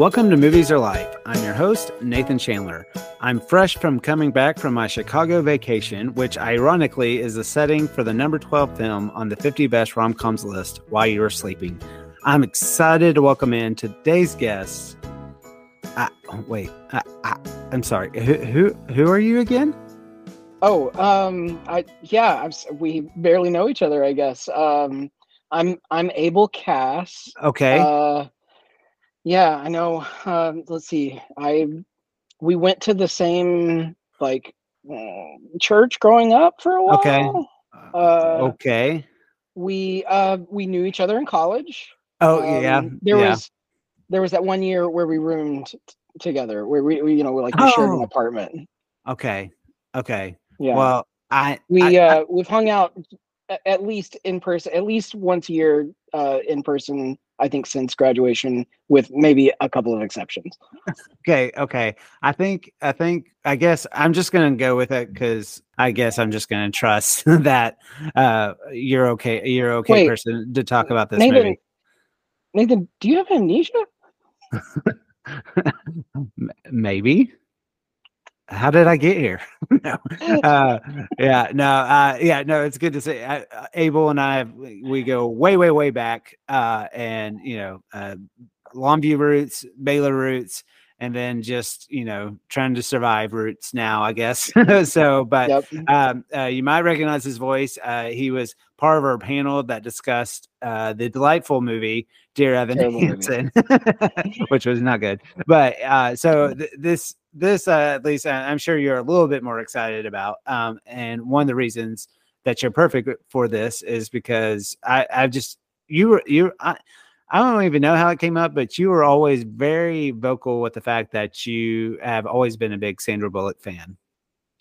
Welcome to Movies Are Life. I'm your host, Nathan Chandler. I'm fresh from coming back from my Chicago vacation, which ironically is the setting for the number 12 film on the 50 best rom coms list while you were sleeping. I'm excited to welcome in today's guests. I, oh, wait, I, I'm sorry. Who, who, who are you again? Oh, um, I yeah, I'm, we barely know each other, I guess. Um, I'm I'm Abel Cass. Okay. Uh, yeah, I know. Um, let's see. I we went to the same like mm, church growing up for a while. Okay. uh, okay. We uh we knew each other in college. Oh, Um, yeah. There yeah. was there was that one year where we roomed t- together, where we, we you know we're like we shared an Oh. apartment. Okay. Okay. Yeah. Well, I, we I- uh we've hung out at least in person at least once a year uh in person i think since graduation with maybe a couple of exceptions Okay, okay. I think I think I guess I'm just gonna go with it because I guess I'm just gonna trust that uh you're okay you're okay Wait. person to talk about this nathan movie. nathan do you have amnesia Maybe. How did I get here? no. Uh, yeah, no, uh, yeah, no. It's good to say. I, uh, Abel and I, we we go way, way, way back, uh, and you know, uh, Longview roots, Baylor roots, and then just you know, trying to survive roots now, I guess. so, but yep um, uh, you might recognize his voice. Uh, he was part of our panel that discussed uh, the delightful movie Dear Evan Terrible. Hansen, which was not good. But uh, so th- this this uh, at least I- I'm sure you're a little bit more excited about. Um, and one of the reasons that you're perfect for this is because I I just you were you I. I don't even know how it came up, but you were always very vocal with the fact that you have always been a big Sandra Bullock fan.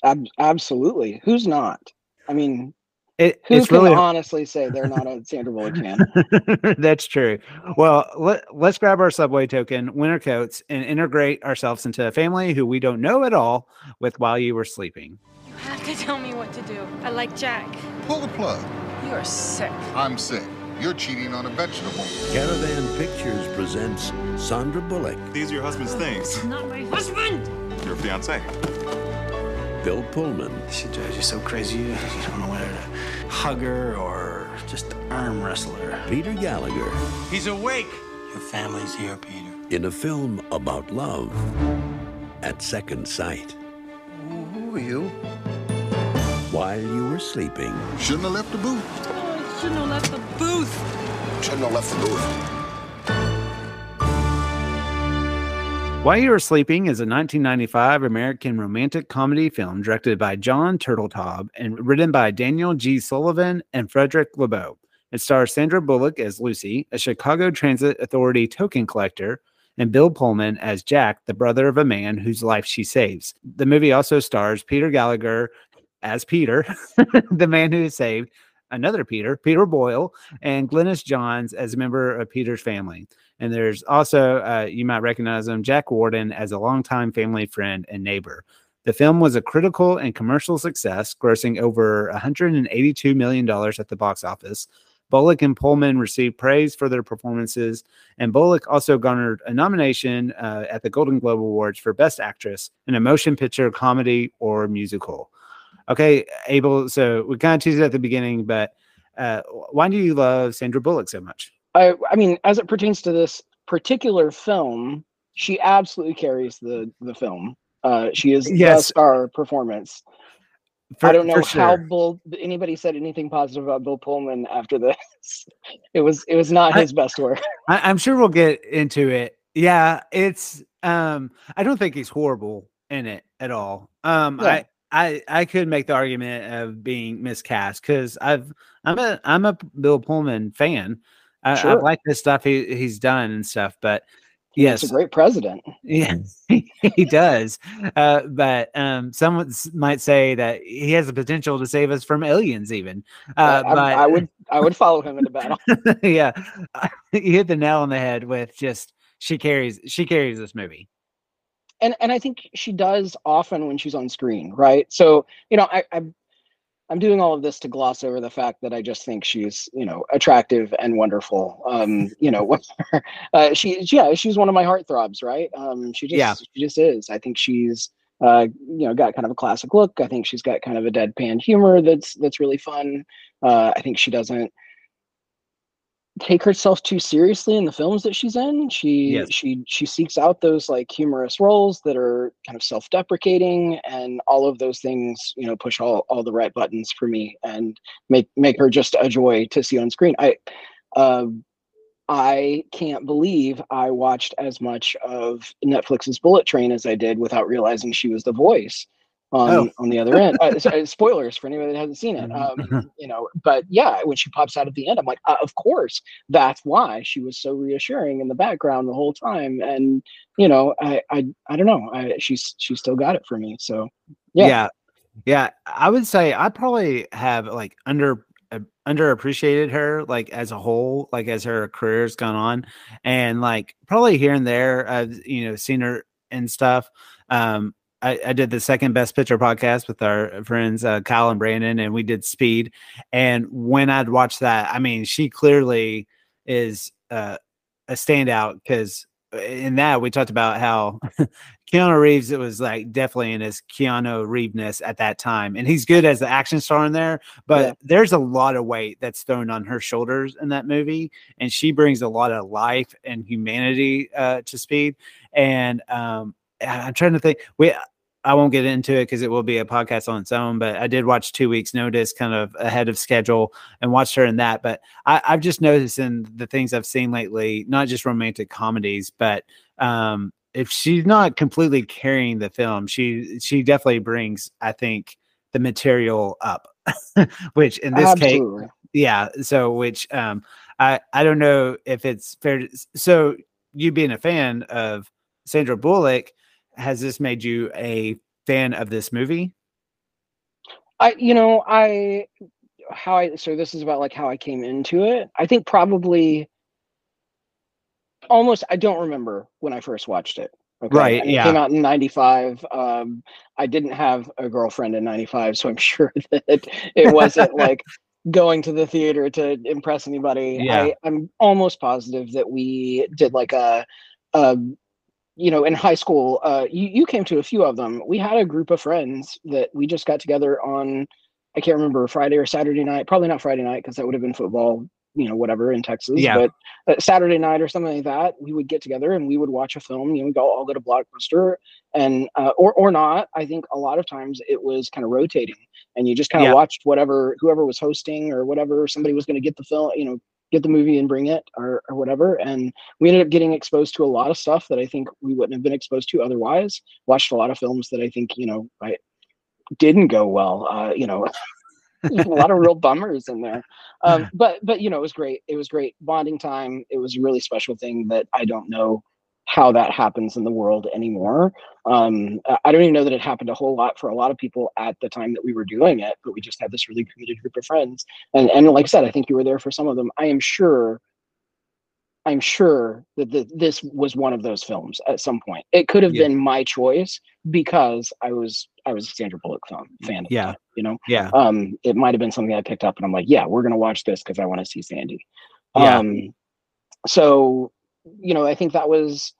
Ab- absolutely who's not i mean It, who it's can really honestly say they're not a sandra bullock fan That's true. Well, let, let's grab our subway token, winter coats, and integrate ourselves into a family who we don't know at all with while you were sleeping. You have to tell me what to do. I like Jack. Pull the plug. You are sick. I'm sick. You're cheating on a vegetable. Caravan Pictures presents Sandra Bullock, These are your husband's things. Not my husband! Your fiance. Bill Pullman, She drives you so crazy, you, you don't know whether to hug her or just arm wrestle her. Peter Gallagher, He's awake! Your family's here, Peter. in a film about love at second sight Who are you? while you were sleeping. Shouldn't have left the booth. I shouldn't have left the booth. Shouldn't have left the booth. While You Were Sleeping is a 1995 American romantic comedy film directed by John Turteltaub and written by Daniel G. Sullivan and Fredric Lebow. It stars Sandra Bullock as Lucy, a Chicago Transit Authority token collector, and Bill Pullman as Jack, the brother of a man whose life she saves. The movie also stars Peter Gallagher as Peter, the man who is saved, another Peter, Peter Boyle, and Glynis Johns as a member of Peter's family. And there's also, uh, you might recognize him, Jack Warden, as a longtime family friend and neighbor. The film was a critical and commercial success, grossing over $182 million at the box office. Bullock and Pullman received praise for their performances, and Bullock also garnered a nomination uh, at the Golden Globe Awards for Best Actress in a Motion Picture Comedy or Musical. Okay, Abel. So we kind of teased it at the beginning, but uh, why do you love Sandra Bullock so much? I, I mean, as it pertains to this particular film, she absolutely carries the the film. Uh, she is the Yes. star performance. For- I don't know how sure. Bill anybody said anything positive about Bill Pullman after this. It was it was not I- his best work. I, I'm sure we'll get into it. Yeah, it's um I don't think he's horrible in it at all. Um Yeah. I I I could make the argument of being miscast because I've I'm a I'm a Bill Pullman fan. I, I like the stuff he, he's done and stuff, but He's yes, a great president. yeah, he does. Uh, but um, someone s- might say that he has the potential to save us from aliens, even. Uh, I, but I would I would follow him into battle. yeah, you hit the nail on the head with just she carries she carries this movie. And and I think she does often when she's on screen, right? So you know, I, I I'm doing all of this to gloss over the fact that I just think she's, you know, attractive and wonderful. Um, you know, uh, she, yeah, she's one of my heartthrobs, right? Um, she just, Yeah. she just is. I think she's, uh, you know, got kind of a classic look. I think she's got kind of a deadpan humor that's that's really fun. Uh, I think she doesn't take herself too seriously in the films that she's in. She Yes. she she seeks out those like humorous roles that are kind of self-deprecating and all of those things, you know, push all all the right buttons for me and make make her just a joy to see on screen. I um I can't believe I watched as much of Netflix's Bullet Train as I did without realizing she was the voice on Oh. on the other end. Uh, uh, spoilers for anybody that hasn't seen it. Um, you know, but yeah, when she pops out at the end, I'm like, uh, of course, that's why she was so reassuring in the background the whole time. And you know, I I, I don't know, I, she's she still got it for me. So yeah. yeah, yeah i would say i probably have like under uh, underappreciated her like as a whole like as her career's gone on and like probably here and there i've you know seen her and stuff um I, I did the second best picture podcast with our friends uh, Kyle and Brandon, and we did Speed. And when I'd watch that, I mean, she clearly is uh, a standout because in that we talked about how Keanu Reeves, it was like definitely in his Keanu Reeves at that time. And he's good as the action star in there, but Yeah. there's a lot of weight that's thrown on her shoulders in that movie. And she brings a lot of life and humanity uh, to speed. And um, I'm trying to think, we, I won't get into it because it will be a podcast on its own, but I did watch two weeks notice kind of ahead of schedule and watched her in that. But I, I've just noticed in the things I've seen lately, not just romantic comedies, but um, if she's not completely carrying the film, she she definitely brings, I think, the material up. which in this case, yeah. So which um, I I don't know if it's fair. To, so you being a fan of Sandra Bullock, has this made you a fan of this movie? I you know I how I so this is about like how I came into it. I think probably almost I don't remember when I first watched it. Okay. Right, I mean, yeah. It came out in '95. Um, I didn't have a girlfriend in '95, so I'm sure that it wasn't like going to the theater to impress anybody. Yeah. I, I'm almost positive that we did like a, a you know, in high school, uh, you, you came to a few of them. We had a group of friends that we just got together on, I can't remember, Friday or Saturday night. Probably not Friday night because that would have been football, you know, whatever in Texas. Yeah. But uh, Saturday night or something like that, we would get together and we would watch a film. You know, we go all go to Blockbuster and uh, or or not. I think a lot of times it was kind of rotating, and you just kind of Yeah. watched whatever whoever was hosting or whatever somebody was going to get the film, you know, get the movie and bring it or or whatever. And we ended up getting exposed to a lot of stuff that I think we wouldn't have been exposed to otherwise. Watched a lot of films that I think you know I didn't go well. Uh, you know, a lot of real bummers in there. Um, but but you know, it was great. It was great bonding time. It was a really special thing that I don't know how that happens in the world anymore. Um, I- don't even know that it happened a whole lot for a lot of people at the time that we were doing it, but we just had this really committed group of friends. And and like I said, I think you were there for some of them. I am sure I'm sure that the, this was one of those films at some point. It could have Yeah. been my choice because I was I was a Sandra Bullock fan fan. Yeah. time, you know. Yeah. Um, it might have been something I picked up, and I'm like, yeah, we're gonna watch this because I want to see Sandy. Yeah. Um, so you know, I think that was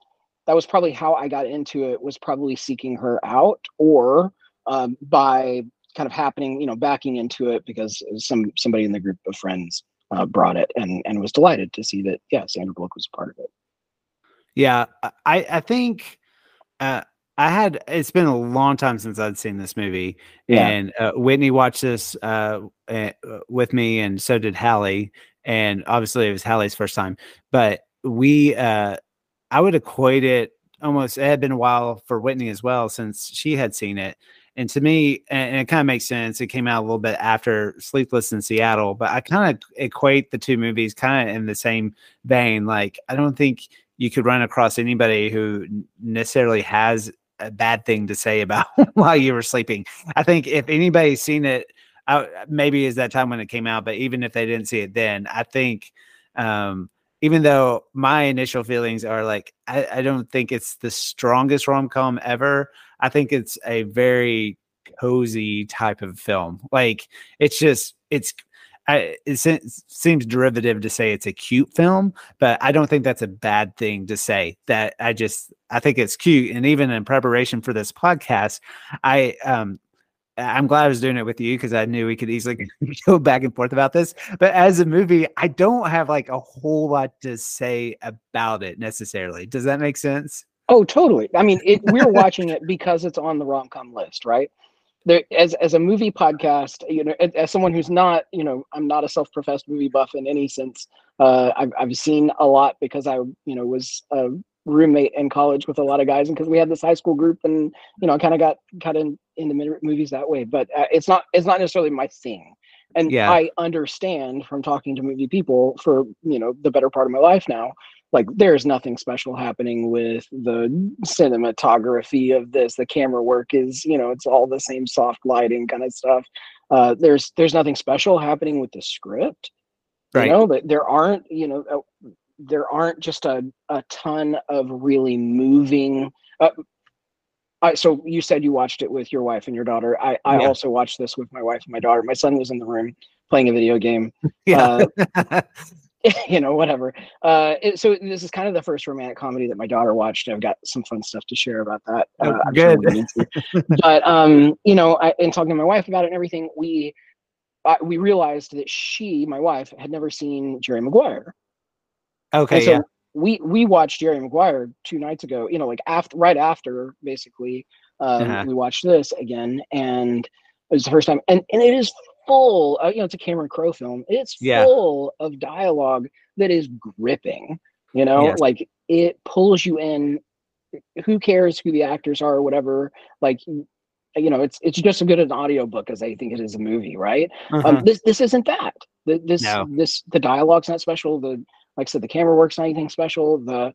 that was probably how I got into it. Was probably seeking her out, or um, by kind of happening, you know, backing into it because some somebody in the group of friends uh, brought it, and and was delighted to see that yeah, Sandra Bullock was a part of it. Yeah, I I think uh, I had. It's been a long time since I'd seen this movie, Yeah. and uh, Whitney watched this uh, uh, with me, and so did Hallie. And obviously, it was Hallie's first time, but we, uh, I would equate it almost. It had been a while for Whitney as well since she had seen it. And to me, and, it kind of makes sense. It came out a little bit after Sleepless in Seattle, but I kind of equate the two movies kind of in the same vein. Like, I don't think you could run across anybody who necessarily has a bad thing to say about while you were sleeping. I think if anybody's seen it, uh, maybe is that time when it came out, but even if they didn't see it then, I think, um, even though my initial feelings are like, I, I don't think it's the strongest rom com ever. I think it's a very cozy type of film. Like it's just it's I, it seems derivative to say it's a cute film, but I don't think that's a bad thing to say. That I just I think it's cute, and even in preparation for this podcast, I um I'm glad I was doing it with you because I knew we could easily go back and forth about this. But as a movie, I don't have like a whole lot to say about it necessarily. Does that make sense? Oh, totally. I mean, it, we're watching it because it's on the rom com list, right? There, as as a movie podcast, you know, as, as someone who's not, you know, I'm not a self professed movie buff in any sense. Uh, I've I've seen a lot because I, you know, was a roommate in college with a lot of guys, and because we had this high school group, and you know, I kind of got cut in in the movies that way. But uh, it's not it's not necessarily my thing, and Yeah. I understand from talking to movie people for you know the better part of my life now like there's nothing special happening with the cinematography of this the camera work is you know it's all the same soft lighting kind of stuff uh there's there's nothing special happening with the script Right. you know that there aren't you know uh, there aren't just a, a ton of really moving uh, I, so you said you watched it with your wife and your daughter i i Yeah. also watched this with my wife and my daughter my son was in the room playing a video game Yeah. you know, whatever. Uh, it, so this is kind of the first romantic comedy that my daughter watched. I've got some fun stuff to share about that. Oh, Uh, sure good. into. but um, you know, I, in talking to my wife about it and everything, we uh, we realized that she, my wife, had never seen Jerry Maguire. Okay. and so yeah. we we watched Jerry Maguire two nights ago. You know, like after right after basically, um, Uh-huh. we watched this again, and it was the first time, and and it is full. Uh, you know, it's a Cameron Crowe film. It's Yeah. full of dialogue that is gripping. You know, Yes. like it pulls you in. Who cares who the actors are or whatever? Like. You know, it's it's just as good an audiobook as I think it is a movie, right? Uh-huh. um, this this isn't that. The, this No. this the dialogue's not special. The like I said, the camera work's not anything special. The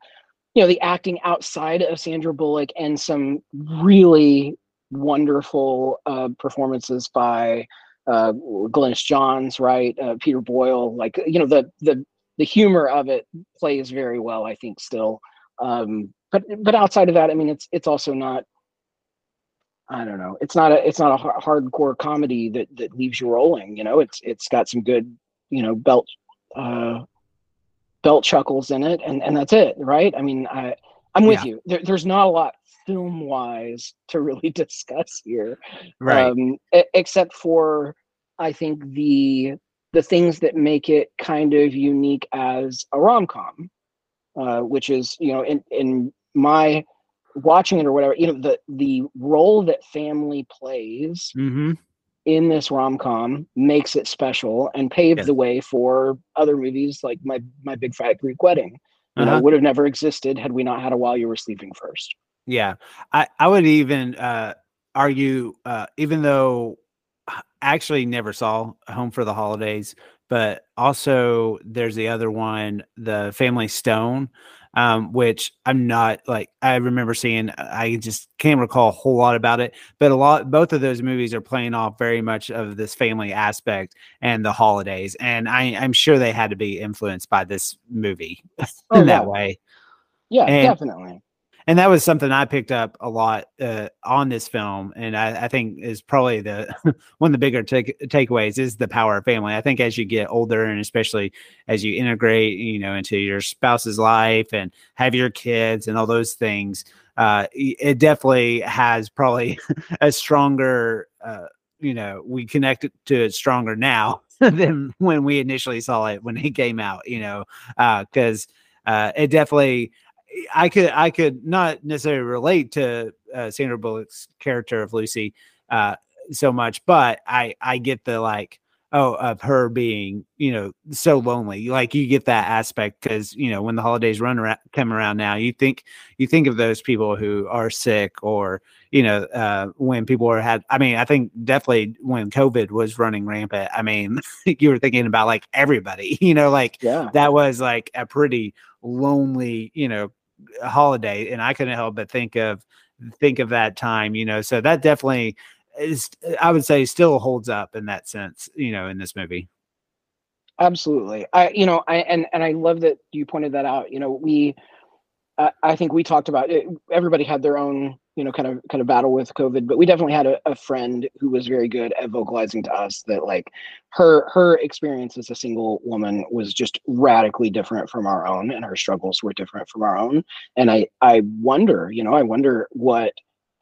you know the acting outside of Sandra Bullock and some really wonderful uh, performances by uh, Glynis Johns, right? Uh, Peter Boyle, like you know the the the humor of it plays very well. I think still, um, but but outside of that, I mean, it's it's also not. I don't know. It's not a it's not a hardcore comedy that that leaves you rolling. You know, it's it's got some good you know belt uh, belt chuckles in it, and and that's it, right? I mean, I I'm with Yeah. you. There, there's not a lot film wise to really discuss here, right. um, except for I think the the things that make it kind of unique as a rom com, uh, which is you know in in my watching it or whatever, you know the the role that family plays mm-hmm. In this rom com makes it special and paved Yes. the way for other movies like my my big fat Greek wedding. You know, Uh-huh. would have never existed had we not had a while you were sleeping first. Yeah, I I would even uh, argue, uh, even though I actually never saw Home for the Holidays, but also there's the other one, the Family Stone, um, which I'm not like I remember seeing. I just can't recall a whole lot about it, but a lot both of those movies are playing off very much of this family aspect and the holidays, and I, I'm sure they had to be influenced by this movie Oh, in that way Yeah, And- definitely. And that was something I picked up a lot uh, on this film, and I, I think is probably the one of the bigger take, takeaways is the power of family. I think as you get older, and especially as you integrate, you know, into your spouse's life and have your kids and all those things, uh, it definitely has probably a stronger, uh, you know, we connect to it stronger now than when we initially saw it when it came out. You know, because uh, it definitely. I could I could not necessarily relate to uh, Sandra Bullock's character of Lucy uh, so much, but I I get the like oh of her being you know so lonely. Like you get that aspect because you know when the holidays run around come around now, you think you think of those people who are sick or you know uh, when people are had. I mean, I think definitely when COVID was running rampant. I mean, you were thinking about like everybody. You know, like Yeah. that was like a pretty lonely you know holiday and i couldn't help but think of think of that time you know so that definitely is i would say still holds up in that sense you know in this movie Absolutely. I, you know, I and and I love that you pointed that out. You know, we, I think we talked about it. Everybody had their own you know, kind of kind of battle with COVID, but we definitely had a, a friend who was very good at vocalizing to us that like her her experience as a single woman was just radically different from our own, and her struggles were different from our own. And I I wonder, you know, I wonder what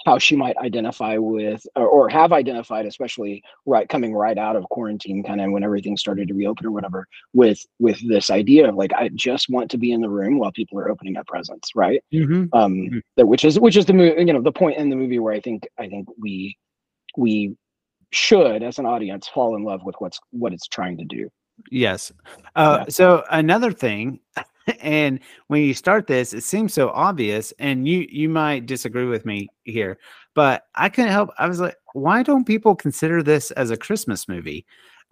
how she might identify with or, or have identified especially right coming right out of quarantine kind of when everything started to reopen or whatever with with this idea of like i just want to be in the room while people are opening up presents right Mhm. um Mhm. that which is which is the movie you know the point in the movie where i think i think we we should as an audience fall in love with what's what it's trying to do Yes. Uh, Yeah. So another thing, and when you start this, it seems so obvious, and you you might disagree with me here, but I couldn't help. I was like, why don't people consider this as a Christmas movie?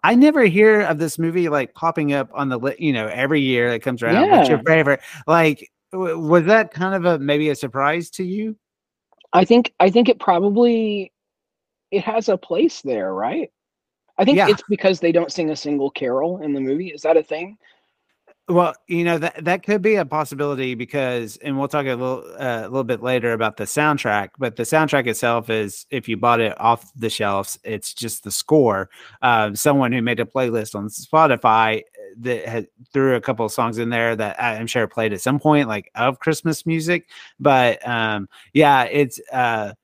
I never hear of this movie like popping up on the you know every year that comes around. What's your favorite? Like, w- was that kind of a maybe a surprise to you? i think i think it probably it has a place there right i think Yeah. it's because they don't sing a single carol in the movie is that a thing Well, you know that that could be a possibility because, and we'll talk a little uh, a little bit later about the soundtrack. But the soundtrack itself is, if you bought it off the shelves, it's just the score. Uh, someone who made a playlist on Spotify uh, that had threw a couple of songs in there that I'm sure played at some point, like of Christmas music. But um, yeah, it's uh,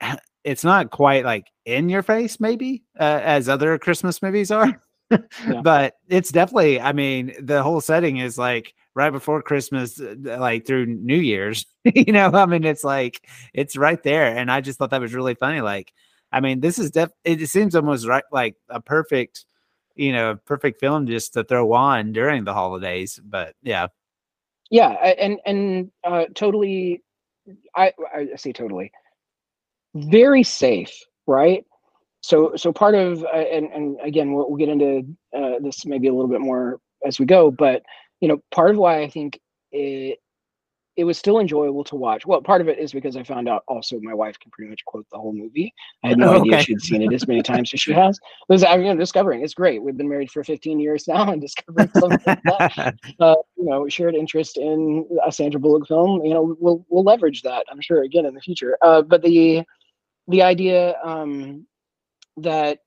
it's not quite like in your face, maybe uh, as other Christmas movies are. but it's definitely i mean the whole setting is like right before christmas uh, like through new year's you know i mean it's like it's right there and i just thought that was really funny like i mean this is def it seems almost right like a perfect you know perfect film just to throw on during the holidays but yeah. Yeah and and uh totally i i say totally. Very safe right so so part of uh, and and again we'll, we'll get into uh, this maybe a little bit more as we go but you know part of why i think it it was still enjoyable to watch well part of it is because i found out also my wife can pretty much quote the whole movie. I had no Oh, idea she'd seen it as many times as she has. Was i'm discovering it's great. We've been married for 15 years now and discovering something like that. Uh, you know, shared interest in a Sandra Bullock film, you know, we'll we'll leverage that, I'm sure, again in the future. Uh, but the the idea um, that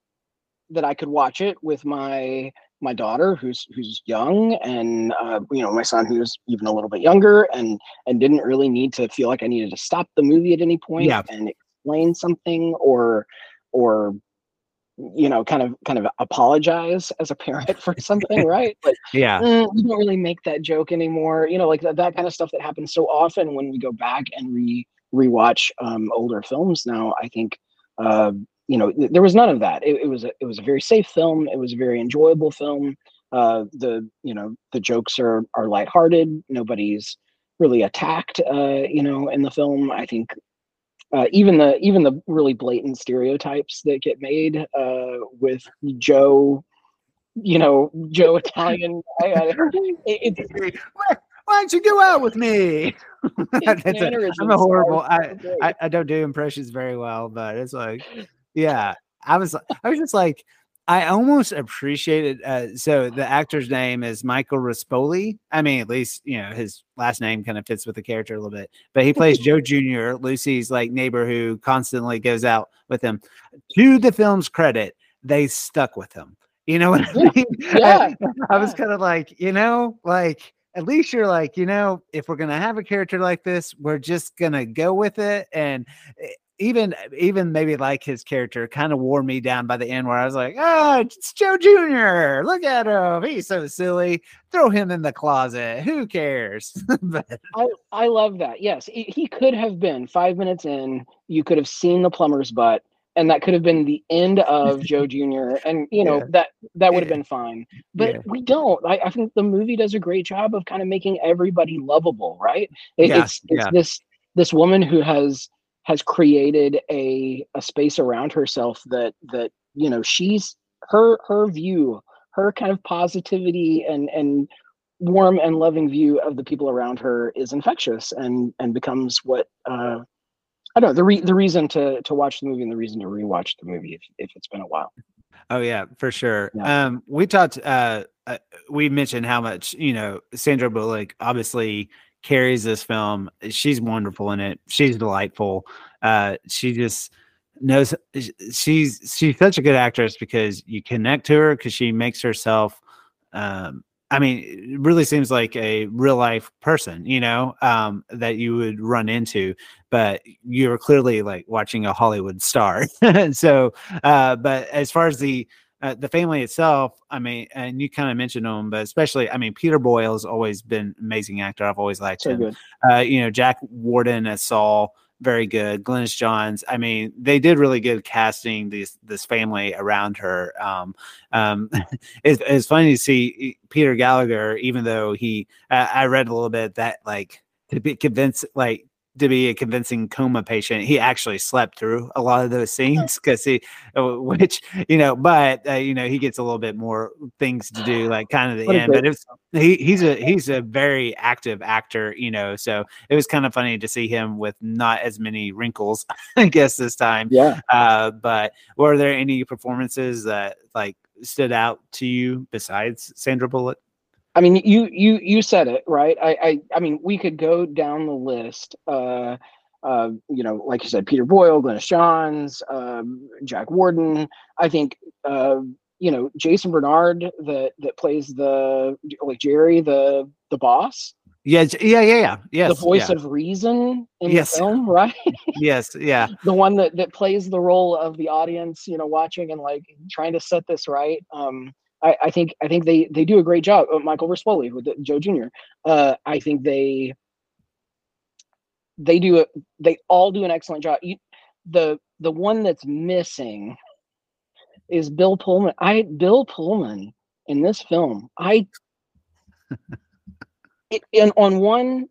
that I could watch it with my my daughter, who's who's young, and uh, you know, my son, who's even a little bit younger, and and didn't really need to feel like I needed to stop the movie at any point Yeah. and explain something or or you know kind of kind of apologize as a parent for something right like yeah mm, we don't really make that joke anymore. You know, like that, that kind of stuff that happens so often when we go back and re rewatch um, older films. Now, I think uh, you know th- there was none of that. It, it was a, it was a very safe film. It was a very enjoyable film. Uh, the you know the jokes are are lighthearted. Nobody's really attacked. Uh, you know, in the film, I think. Uh, even the even the really blatant stereotypes that get made uh, with Joe you know, Joe Italian. I, I, it, it, why, why don't you go out with me i I'm a horrible I. I i don't do impressions very well but it's like yeah i was i was just like i almost appreciated uh so the actor's name is michael rispoli. I mean at least you know his last name kind of fits with the character a little bit but he plays joe jr lucy's like neighbor who constantly goes out with him. To the film's credit they stuck with him. You know what i mean? Yeah, I was kind of like, you know, like at least you're like, you know, if we're gonna have a character like this, we're just gonna go with it. And eh, even even maybe like his character kind of wore me down by the end where I was like, oh, it's Joe Jr. Look at him. He's so silly. Throw him in the closet. Who cares? but I, I love that. Yes, he, he could have been five minutes in. You could have seen the plumber's butt, and that could have been the end of Joe Jr. And you know Yeah. that that would have been fine. But Yeah. we don't. I, I think the movie does a great job of kind of making everybody lovable. Right? It- Yeah, It's it's yeah. this this woman who has has created a a space around herself that that you know she's her her view her kind of positivity and and warm and loving view of the people around her is infectious and and becomes what uh I don't know the re- the reason to to watch the movie and the reason to rewatch the movie if if it's been a while. Oh yeah, for sure. Yeah. Um, we talked. Uh, uh, we mentioned how much you know Sandra Bullock obviously carries this film. She's wonderful in it. She's delightful. Uh, she just knows she's she's such a good actress because you connect to her because she makes herself um I mean, it really seems like a real life person, you know, um, that you would run into, but you're clearly like watching a Hollywood star. so, uh, but as far as the uh, the family itself, I mean, and you kind of mentioned them, but especially, I mean, Peter Boyle has always been amazing actor. I've always liked So him. Uh, you know, Jack Warden as Saul, very good. Glynis Johns. I mean, they did really good casting this this family around her. Um, um, it's, it's funny to see Peter Gallagher, even though he, I I read a little bit that like to be convinced, like to be a convincing coma patient, he actually slept through a lot of those scenes because he, uh, which you know, but uh, you know, he gets a little bit more things to do, like kind of the What end. But it's he he's a he's a very active actor, you know. So it was kind of funny to see him with not as many wrinkles, I guess this time. Yeah. Uh, but were there any performances that like stood out to you besides Sandra Bullock? I mean, you you you said it right. I I I mean, we could go down the list. Uh, uh, you know, like you said, Peter Boyle, Glynis Johns, um, Jack Warden. I think uh, you know Jason Bernard that that plays the like Jerry, the the boss, Yeah, yeah, yeah, yeah. Yes, the voice yeah. of reason in Yes. the film, right? yes, yeah, the one that that plays the role of the audience, you know, watching and like trying to set this right. Um, I, I think I think they they do a great job. Uh, Michael Rispoli with the- Joe Jr. Uh, I think they they do it. They all do an excellent job. You, the the one that's missing is Bill Pullman. I Bill Pullman in this film. I it, and on one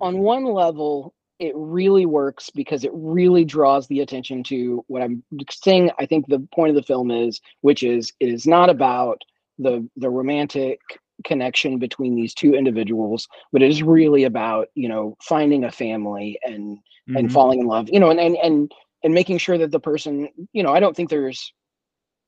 on one level it really works because it really draws the attention to what i'm saying i think the point of the film is which is it is not about the the romantic connection between these two individuals but it is really about you know finding a family and and Mhm. falling in love you know and and and, and making sure that the person you know i don't think there's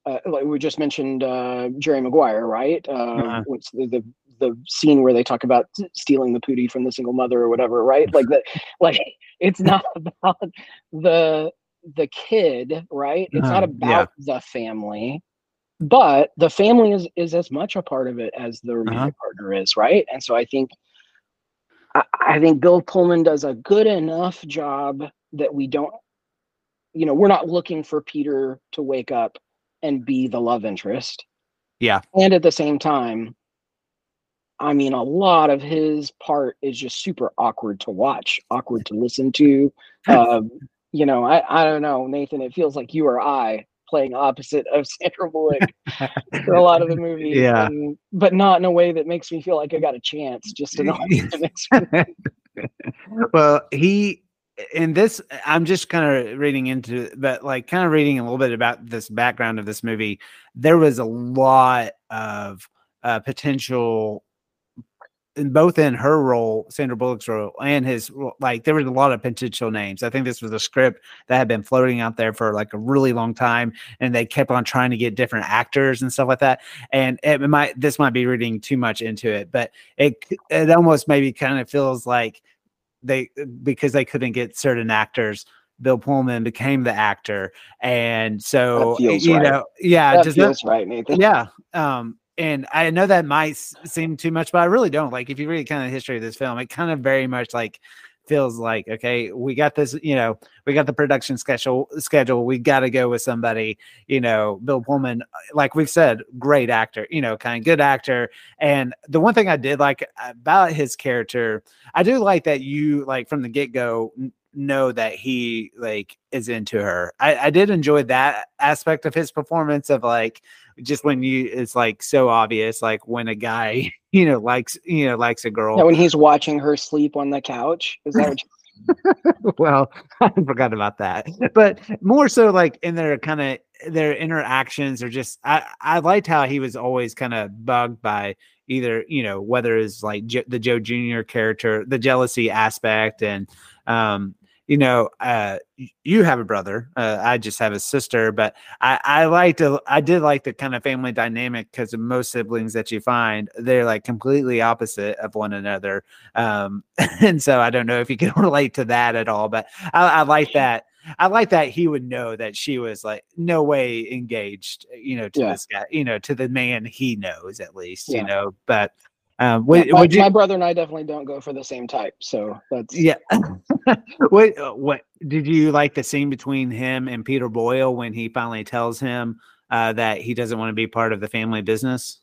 uh, like we just mentioned uh, Jerry Maguire, right? Uh, Uh-huh. What's the, the the scene where they talk about stealing the pootie from the single mother or whatever, right? Like that, like it's not about the the kid, right? It's not Uh-huh, yeah. about the family, but the family is is as much a part of it as the romantic Uh-huh. partner is, right? And so I think I, I think Bill Pullman does a good enough job that we don't, you know, we're not looking for Peter to wake up and be the love interest. Yeah. And at the same time, I mean, a lot of his part is just super awkward to watch, awkward to listen to. Um, you know, I, I don't know, Nathan, it feels like you or I playing opposite of Sandra Bullock for a lot of the movie. Yeah. and- but not in a way that makes me feel like I got a chance just to not the well, he in this, I'm just kind of reading into, but like kind of reading a little bit about this background of this movie. There was a lot of uh, potential, in both in her role, Sandra Bullock's role, and his like there was a lot of potential names. I think this was a script that had been floating out there for like a really long time, and they kept on trying to get different actors and stuff like that. And it might this might be reading too much into it, but it it almost maybe kind of feels like they because they couldn't get certain actors bill pullman became the actor and so feels you right. know yeah that does that- right, Nathan. yeah um and i know that might seem too much but i really don't like if you read kind of the history of this film it kind of very much like feels like okay we got this you know we got the production schedule schedule we got to go with somebody you know bill pullman like we've said great actor you know kind of good actor and the one thing i did like about his character i do like that you like from the get-go know that he like is into her. I i did enjoy that aspect of his performance of like just when you it's like so obvious like when a guy you know likes you know likes a girl Yeah, when he's watching her sleep on the couch. Is that what you, well, I forgot about that. But more so like in their kind of their interactions or just I I liked how he was always kind of bugged by either, you know, whether it's like jo- the Joe Jr. character, the jealousy aspect and um you know, uh, you have a brother. Uh, I just have a sister, but I, I like to, I did like the kind of family dynamic because most siblings that you find, they're like completely opposite of one another. Um, and so I don't know if you can relate to that at all, but I, I like that. I like that he would know that she was like no way engaged, you know, to Yeah. this guy, you know, to the man he knows at least, Yeah. you know. But um, would, Yeah, my, would you? my brother and I definitely don't go for the same type. So that's Yeah. what uh, what did you like the scene between him and Peter Boyle when he finally tells him uh, that he doesn't want to be part of the family business?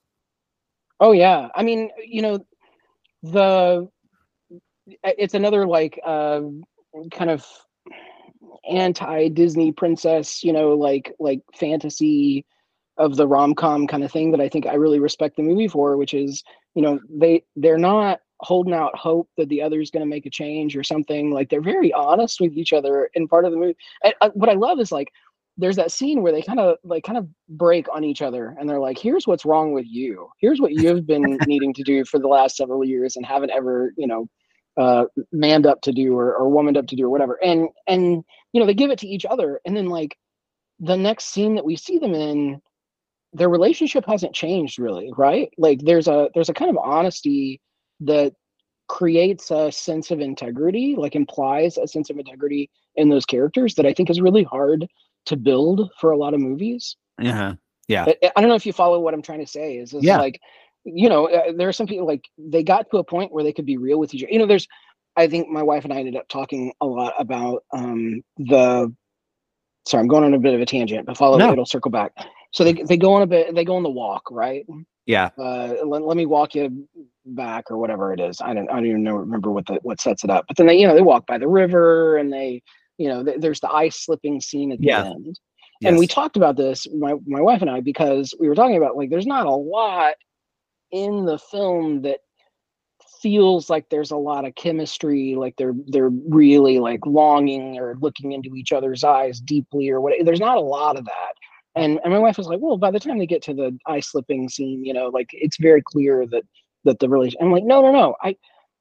Oh yeah, I mean, you know, the it's another like uh, kind of anti Disney princess, you know, like like fantasy of the rom com kind of thing that I think I really respect the movie for, which is you know they they're not holding out hope that the other is going to make a change or something. Like they're very honest with each other in part of the movie. I, I, what I love is like there's that scene where they kind of like kind of break on each other and they're like here's what's wrong with you here's what you've been needing to do for the last several years and haven't ever you know uh manned up to do or, or womaned up to do or whatever and and you know they give it to each other and then like the next scene that we see them in their relationship hasn't changed really right like there's a there's a kind of honesty that creates a sense of integrity like implies a sense of integrity in those characters that i think is really hard to build for a lot of movies Uh-huh. I, I don't know if you follow what I'm trying to say. Is, is Yeah. like, you know, uh, there are some people like they got to a point where they could be real with each other. You know, there's, I think my wife and I ended up talking a lot about um the. Sorry, I'm going on a bit of a tangent, but follow No. it'll circle back. So they they go on a bit, they go on the walk, right? Yeah. Uh, let, let me walk you back or whatever it is. I don't I don't even know remember what the what sets it up. But then they you know they walk by the river and they you know th- there's the ice slipping scene at the Yeah. end and we talked about this my my wife and i because we were talking about like there's not a lot in the film that feels like there's a lot of chemistry like they're they're really like longing or looking into each other's eyes deeply or what there's not a lot of that and and my wife was like well by the time they get to the eye slipping scene you know like it's very clear that that the relation i'm like no no no. I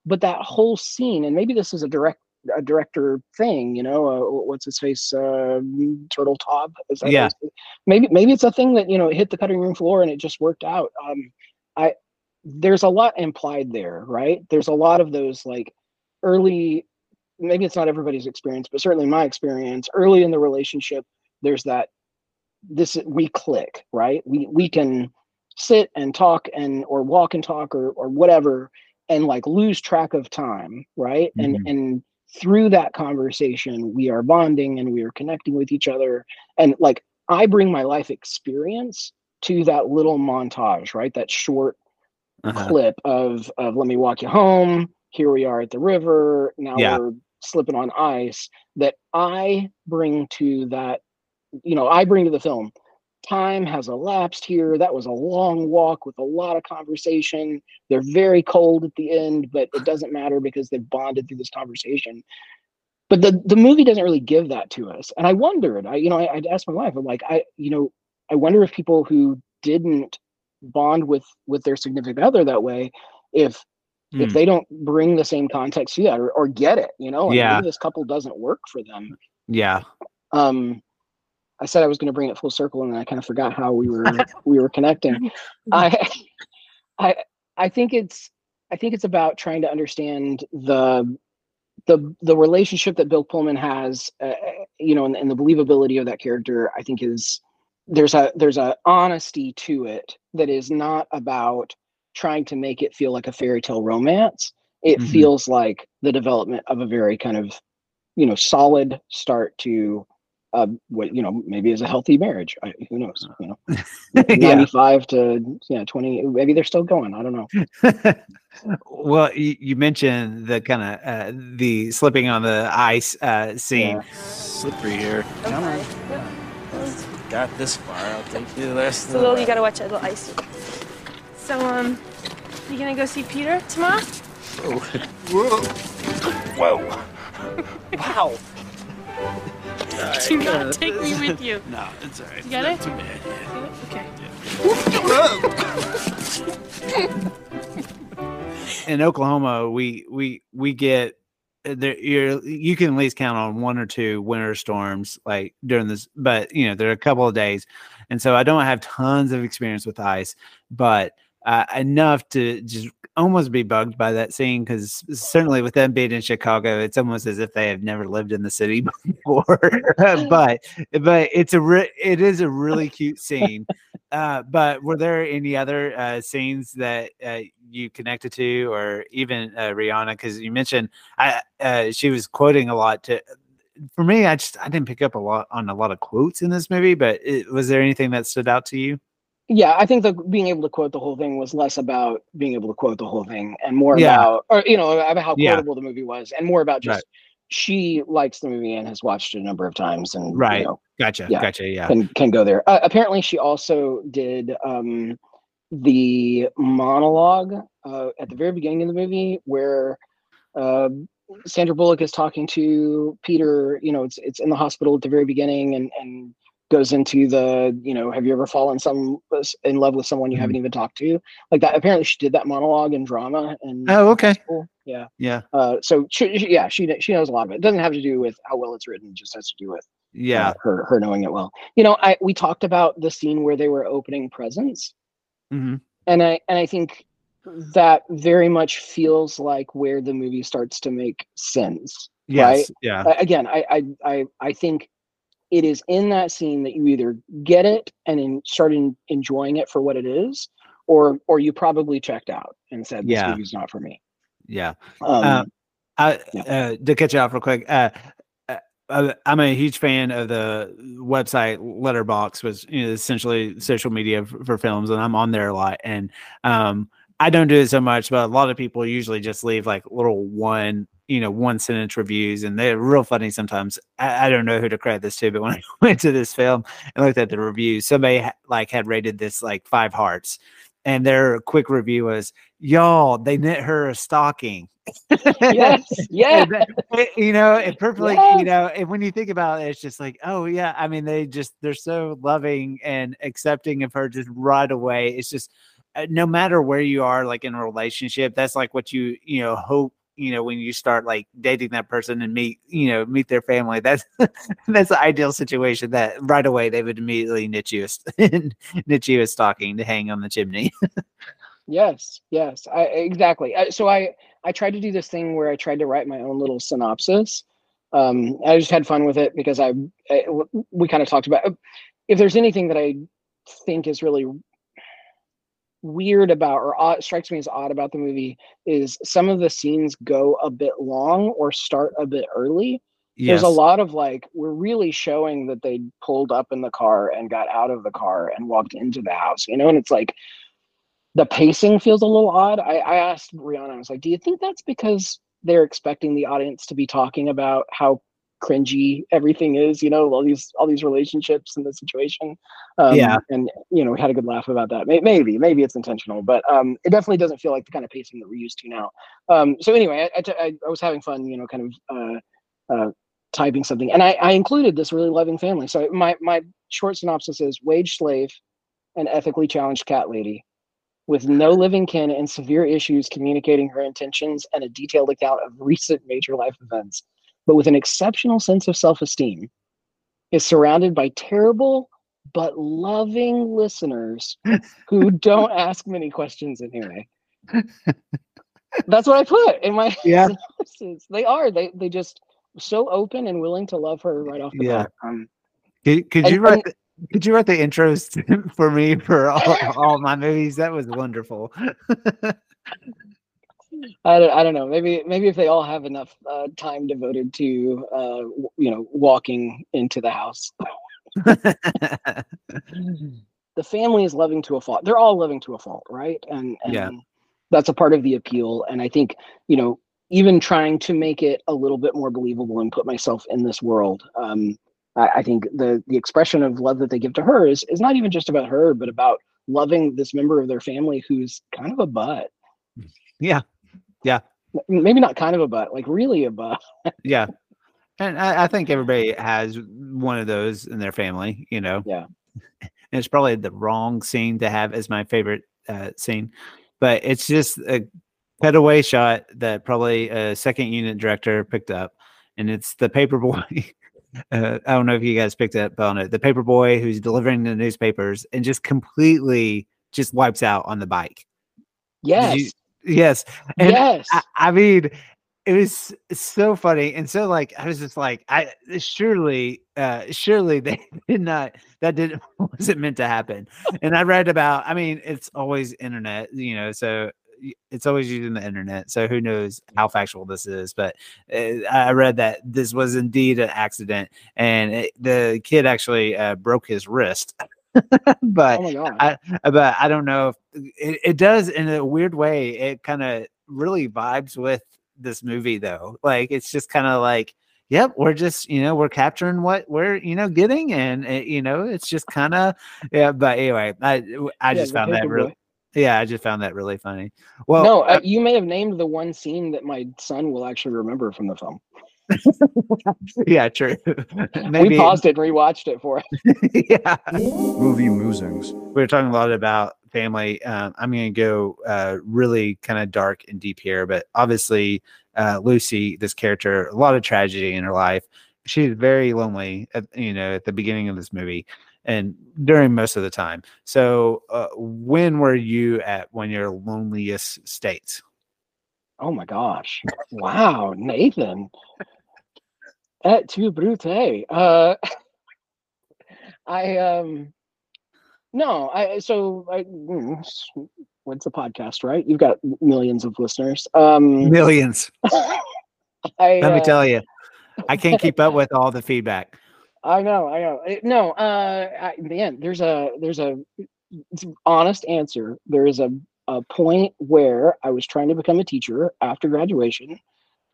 but that whole scene and maybe this is a direct a director thing you know uh, what's his face uh turtle that Yeah. his- maybe maybe it's a thing that you know it hit the cutting room floor and it just worked out. Um i there's a lot implied there right? There's a lot of those like early maybe it's not everybody's experience but certainly my experience early in the relationship there's that this we click right? We we can sit and talk and or walk and talk or or whatever and like lose track of time right? And Mhm. and through that conversation we are bonding and we are connecting with each other. And like i bring my life experience to that little montage right? That short Uh-huh. clip of of let me walk you home. Here we are at the river. Now Yeah. we're slipping on ice. That i bring to that you know i bring to the film time has elapsed here that was a long walk with a lot of conversation they're very cold at the end but it doesn't matter because they've bonded through this conversation but the the movie doesn't really give that to us and i wondered i you know i, I'd asked my wife i'm like i you know i wonder if people who didn't bond with with their significant other that way if if Mm. they don't bring the same context to that or, or get it you know Yeah. maybe this couple doesn't work for them Yeah. um i said i was going to bring it full circle and then i kind of forgot how we were we were connecting. I i i think it's i think it's about trying to understand the the the relationship that bill pullman has uh, you know and, and the believability of that character i think is there's a there's a honesty to it that is not about trying to make it feel like a fairy tale romance. It Mhm. feels like the development of a very kind of you know solid start to uh, what you know maybe is a healthy marriage I, who knows you know yeah. 95 to yeah 20 maybe they're still going i don't know well, you, you mentioned the kind of uh, the slipping on the ice uh, scene. Yeah. Slippery here. Come on. Got this far. I'll take you the rest It's a little, you gotta watch it, a little icy. So, um, you gonna go see Peter tomorrow? Whoa. Wow. Do not take me with you. No, it's all right. You got Not it? Too bad. Yeah. Okay. in Oklahoma, we we we get there you're you can at least count on one or two winter storms like during this, but you know there are a couple of days, and so I don't have tons of experience with ice, but uh, enough to just almost be bugged by that scene because certainly with them being in Chicago, it's almost as if they have never lived in the city before. but but it's a re- it is a really cute scene. Uh, but were there any other uh, scenes that uh, you connected to, or even uh, Rihanna? Because you mentioned I uh, she was quoting a lot to. For me, I just I didn't pick up a lot on a lot of quotes in this movie, but it, was there anything that stood out to you? Yeah i think the being able to quote the whole thing was less about being able to quote the whole thing and more Yeah. about or you know about how Yeah. the movie was and more about just Right. she likes the movie and has watched it a number of times and Right. you know, Gotcha, Yeah. gotcha, yeah, can can go there uh, apparently she also did um the monologue uh, at the very beginning of the movie where uh, Sandra Bullock is talking to Peter. You know, it's it's in the hospital at the very beginning, and and goes into the you know, have you ever fallen some in love with someone you Mhm. haven't even talked to? Like that. Apparently, she did that monologue in drama. And Oh, okay. yeah. yeah, Uh, so she, she- yeah, she she knows a lot of it. It doesn't have to do with how well it's written. It just has to do with yeah. uh, her her knowing it well. You know, I we talked about the scene where they were opening presents hmm and i and i think that very much feels like where the movie starts to make sense Yes, yeah, again I, I i i think it is in that scene that you either get it and then start en- enjoying it for what it is or or you probably checked out and said this Yeah. movie's not for me yeah. um, Uh, I, Yeah. uh, to catch you off real quick, uh, uh, uh, I'm a huge fan of the website Letterboxd, was you know, essentially social media for, for films, and I'm on there a lot. And um, I don't do it so much, but a lot of people usually just leave like little one, you know, one sentence reviews, and they're real funny sometimes. I, I don't know who to credit this to, but when I went to this film and looked at the reviews, somebody ha- like had rated this like five hearts, and their quick review was, "Y'all, they knit her a stocking." yes yeah it- you know, it perfectly, Yes. you know, and when you think about it, it's just like, oh yeah, I mean, they just they're so loving and accepting of her just right away. It's just uh, no matter where you are, like in a relationship, that's like what you you know hope. You know, when you start like dating that person and meet, you know, meet their family, that's that's the ideal situation. That right away they would immediately knit you a, knit you a stocking to hang on the chimney. Yes, yes, I, exactly. I, so I I tried to do this thing where I tried to write my own little synopsis. Um, I just had fun with it because I we kind of talked about if there's anything that I think is really weird about or odd, strikes me as odd about the movie is some of the scenes go a bit long or start a bit early. There's a lot of like we're really showing that they pulled up in the car and got out of the car and walked into the house, you know, and it's like the pacing feels a little odd. I, I asked Rihanna, I was like, do you think that's because they're expecting the audience to be talking about how cringy everything is, you know, all these all these relationships and the situation. Um, Yeah. And you know, we had a good laugh about that. Maybe, maybe it's intentional, but um, it definitely doesn't feel like the kind of pacing that we're used to now. Um, so anyway, I was having fun, you know, kind of uh, uh, typing something, and I, I included this really loving family. So my my short synopsis is wage slave, an ethically challenged cat lady with no living kin and severe issues communicating her intentions and a detailed account of recent major life events, but with an exceptional sense of self esteem, is surrounded by terrible but loving listeners who don't ask many questions anyway. That's what I put in my Yeah. synopsis. They are. They they just so open and willing to love her right off the Yeah. bat. Um, Could, could And- you write? and- the, could you write the intros for me for all, all my movies? That was wonderful. I don't, I don't know. Maybe maybe if they all have enough uh, time devoted to uh, you know walking into the house. The family is loving to a fault. They're all loving to a fault, right? And, and Yeah. that's a part of the appeal. And I think you know even trying to make it a little bit more believable and put myself in this world. Um, I, I think the the expression of love that they give to her is is not even just about her, but about loving this member of their family who's kind of a butt. yeah, M- Maybe not kind of a butt, like really a butt. yeah. And I, I think everybody has one of those in their family, you know. Yeah. And it's probably the wrong scene to have as my favorite uh, scene, but it's just a cutaway shot that probably a second unit director picked up, and it's the paperboy. Uh, I don't know if you guys picked up on it. The paperboy who's delivering the newspapers and just completely just wipes out on the bike. Yes. you- Yes, and yes. I, I mean, it was so funny and so like I was just like, I surely, uh, surely they did not. That didn't wasn't meant to happen. And I read about. I mean, it's always internet, you know, so it's always using the internet. So who knows how factual this is? But uh, I read that this was indeed an accident, and it, the kid actually uh, broke his wrist. but oh. I, but I don't know if it, it does in a weird way. It kind of really vibes with this movie though. Like it's just kind of like, yep, we're just you know we're capturing what we're you know getting, and it, you know it's just kind of yeah. But anyway, I I Yeah, just found that really yeah, I just found that really funny. Well, no, uh, uh, you may have named the one scene that my son will actually remember from the film. yeah, true. we paused it and rewatched it for us. yeah. Movie musings. we were talking a lot about family. Um, I'm going to go uh, really kind of dark and deep here, but obviously, uh, Lucy, this character, a lot of tragedy in her life. She's very lonely, at, you know, at the beginning of this movie and during most of the time. So, uh, when were you at when your loneliest states? Oh my gosh. Wow, Nathan. Et tu brute. Uh I um no, I so I mm, what's the podcast, right? You've got millions of listeners. Um Millions. I Let me uh, tell you, I can't keep up with all the feedback. I know, I know. Eh, No, uh, I, man, there's a there's a honest answer. There is a a point where I was trying to become a teacher after graduation.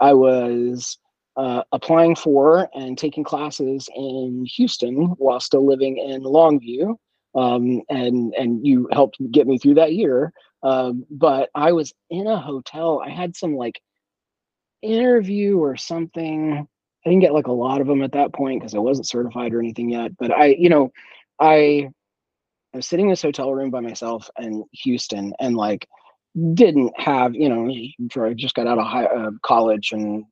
I was uh, applying for and taking classes in Houston while still living in Longview, um, and and you helped get me through that year. Um, but I was in a hotel. I had some like interview or something. I didn't get like a lot of them at that point because I wasn't certified or anything yet. But I, you know, I, I was sitting in this hotel room by myself in Houston and like didn't have, you know, I just got out of high, uh, college and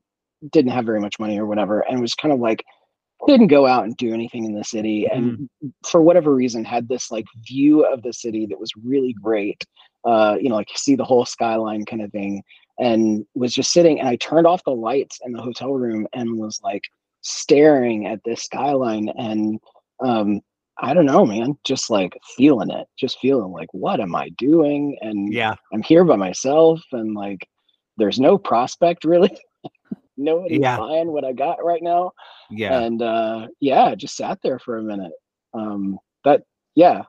didn't have very much money or whatever, and was kind of like didn't go out and do anything in the city, and for whatever reason had this like view of the city that was really great. Uh, you know, like see the whole skyline kind of thing and was just sitting and I turned off the lights in the hotel room and was like staring at this skyline and um I don't know man just like feeling it just feeling like what am I doing and Yeah. I'm here by myself and like there's no prospect really nobody's Yeah. buying what I got right now Yeah. and uh yeah just sat there for a minute um that yeah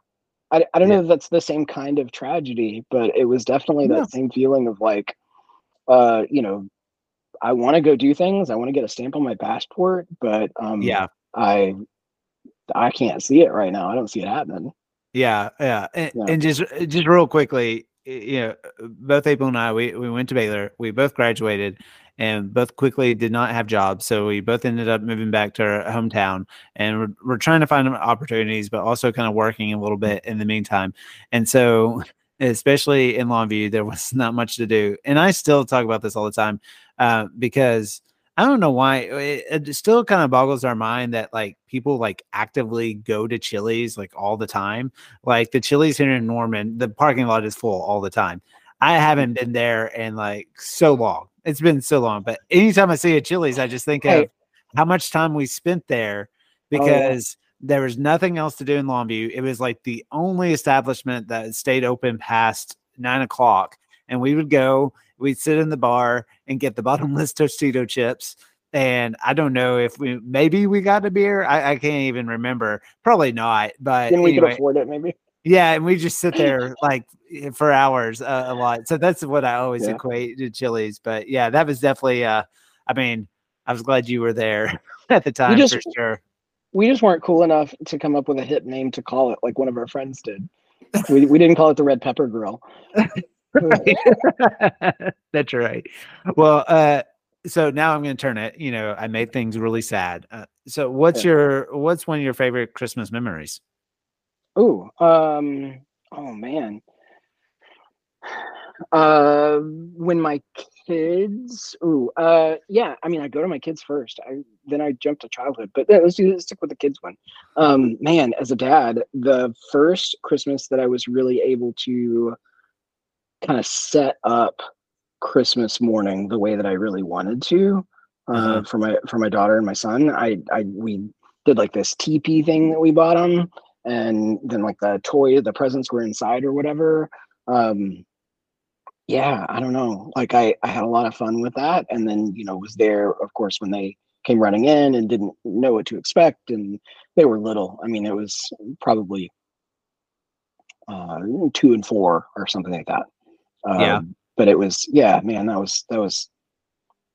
I, I don't Yeah. know if that's the same kind of tragedy but it was definitely that Yeah. same feeling of like uh you know i want to go do things i want to get a stamp on my passport but um yeah. i i can't see it right now i don't see it happening Yeah, yeah, and, Yeah. and just uh, just real quickly, you know, both April and I, we we went to Baylor. We both graduated, and both quickly did not have jobs. So we both ended up moving back to our hometown, and we're we're trying to find opportunities, but also kind of working a little bit in the meantime. And so, especially in Longview, there was not much to do. And I still talk about this all the time uh, because I don't know why it, it still kind of boggles our mind that like people like actively go to Chili's like all the time. Like the Chili's here in Norman, the parking lot is full all the time. I haven't been there in like so long. It's been so long, but anytime I see a Chili's, I just think Hey. of how much time we spent there Oh, yeah. because there was nothing else to do in Longview. It was like the only establishment that stayed open past nine o'clock, and we would go. We'd sit in the bar and get the bottomless Tostito chips. And I don't know if we maybe we got a beer. I, I can't even remember. Probably not. But then we anyway, could afford it maybe yeah, and we just sit there like eh, for hours uh, a lot. So that's what I always Yeah. equate to Chili's. But yeah, that was definitely. Uh, I mean, I was glad you were there at the time just- for sure. we just weren't cool enough to come up with a hip name to call it like one of our friends did we, we didn't call it the red pepper grill That's right. Well, uh, so now I'm going to turn it. You know, I made things really sad. Uh, so, what's Yeah. your what's one of your favorite Christmas memories? Ooh, um, oh man. Uh, when my kids, ooh, uh, yeah. I mean, I go to my kids first. I then I jump to childhood, but yeah, let's do let's stick with the kids one. Um, man, as a dad, the first Christmas that I was really able to kind of set up Christmas morning the way that I really wanted to uh, Uh-huh. for my for my daughter and my son. I I we did like this TP thing that we bought them, and then like the toy, the presents were inside or whatever. Um, yeah, I don't know. Like I I had a lot of fun with that, and then you know was there of course when they came running in and didn't know what to expect, and they were little. I mean, it was probably uh, two and four or something like that. Yeah. Um, but it was yeah, man, that was that was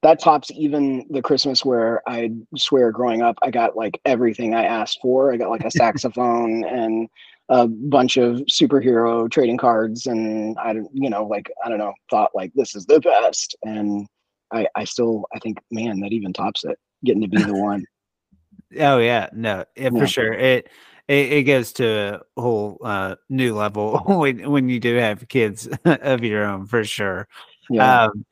that tops even the Christmas where I swear growing up I got like everything I asked for. I got like a saxophone and a bunch of superhero trading cards and I don't you know like I don't know thought like this is the best and I I still I think man that even tops it getting to be the one. Oh yeah, no, yeah, Yeah. for sure. It, it it goes to a whole uh, new level when when you do have kids of your own, for sure. Yeah. Um,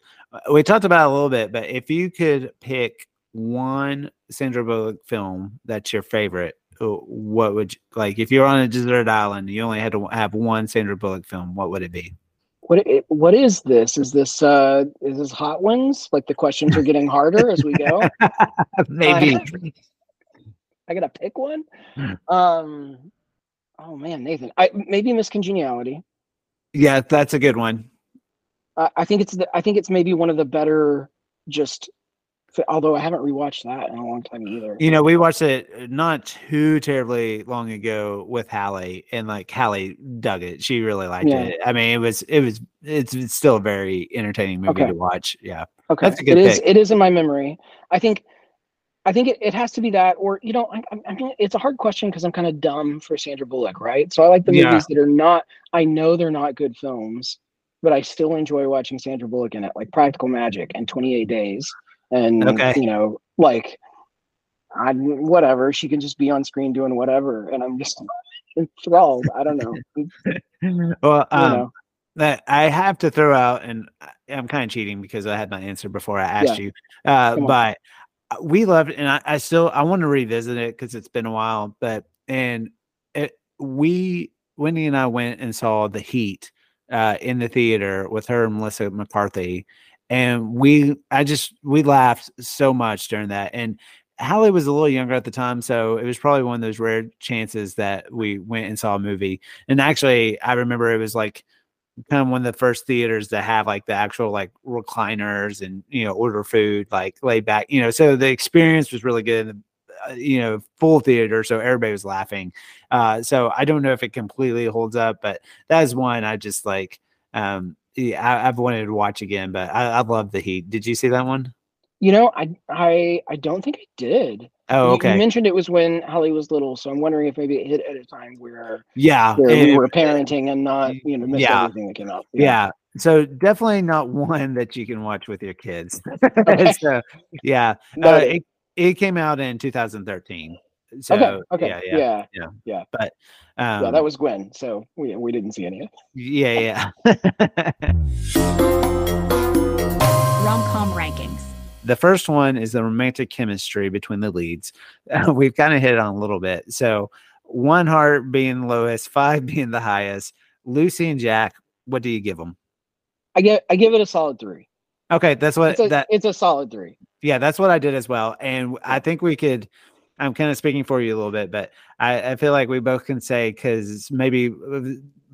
we talked about it a little bit, but if you could pick one Sandra Bullock film that's your favorite, uh, what would you, like if you're on a desert island, you only had to have one Sandra Bullock film, what would it be? What what is this? Is this uh is this hot ones? Like the questions are getting harder as we go. Maybe. I gotta pick one. Hmm. Um, oh man, Nathan, I maybe Miss Congeniality. yeah, that's a good one. Uh, I think it's the, I think it's maybe one of the better. Just, although I haven't rewatched that in a long time either. You know, we watched it not too terribly long ago with Hallie, and like Hallie dug it. She really liked Yeah. it. I mean, it was it was it's, it's still a very entertaining movie Okay. to watch. Yeah, Okay, that's a good it is. It is in my memory. I think. I think it, it has to be that, or you know, I, I- mean, it's a hard question because I'm kind of dumb for Sandra Bullock, right? So I like the Yeah. movies that are not. I know they're not good films, but I still enjoy watching Sandra Bullock in it, like Practical Magic and 28 Days, and Okay. you know, like, I whatever. She can just be on screen doing whatever, and I'm just enthralled. I don't know. well, um, know. that I have to throw out, and I'm kind of cheating because I had my answer before I asked you. Uh, but uh, we loved, it, and I, I still I want to revisit it because it's been a while. But and it, we Wendy and I went and saw The Heat uh, in the theater with her and Melissa McCarthy, and we I just we laughed so much during that and. Hallie was a little younger at the time, so it was probably one of those rare chances that we went and saw a movie. And actually, I remember it was like kind of one of the first theaters to have like the actual like recliners and you know order food like laid back you know so the experience was really good you know full theater so everybody was laughing uh so i don't know if it completely holds up but that is one i just like um yeah, I, i've wanted to watch again but i, I love the heat did you see that one? You know, I I I don't think I did. Oh okay You mentioned it was when Holly was little, so I'm wondering if maybe it hit at a time where yeah where we it- were parenting and not, you know, missed Yeah. everything that came out. yeah. So definitely not one that you can watch with your kids. Okay. so yeah, uh, it, it came out in 2013. So okay. Okay. yeah, Yeah. yeah, Yeah. yeah. But um, yeah. That was Gwen. So we we didn't see any of it. yeah, yeah. Rom com rankings. the first one is the romantic chemistry between the leads. We've kind of hit it on a little bit. So one heart being lowest, five being the highest. Lucy and Jack, what do you give them? I get I give it a solid three. Okay, that's what It's a, that it's a solid three. Yeah, that's what I did as well. And I think we could. I'm kind of speaking for you a little bit, but I, I feel like we both can say because maybe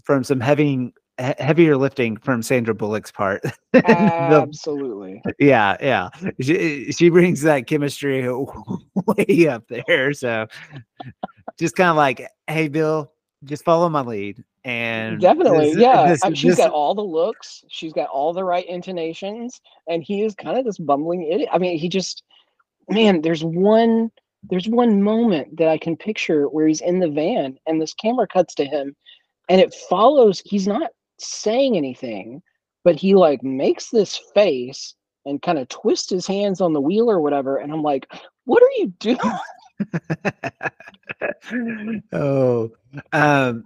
from some heavy, heavier lifting from Sandra Bullock's part. the- Absolutely. yeah, yeah, she she brings that chemistry way up there. So just kind of like, hey, Bill, just follow my lead. And Definitely. this- yeah. this- I mean, she's this- got all the looks. She's got all the right intonations, and he is kind of this bumbling idiot. I mean, he just man. There's one. There's one moment that I can picture where he's in the van, and this camera cuts to him, and it follows. He's not saying anything, but he like makes this face and kind of twists his hands on the wheel or whatever. And I'm like, what are you doing? oh, um,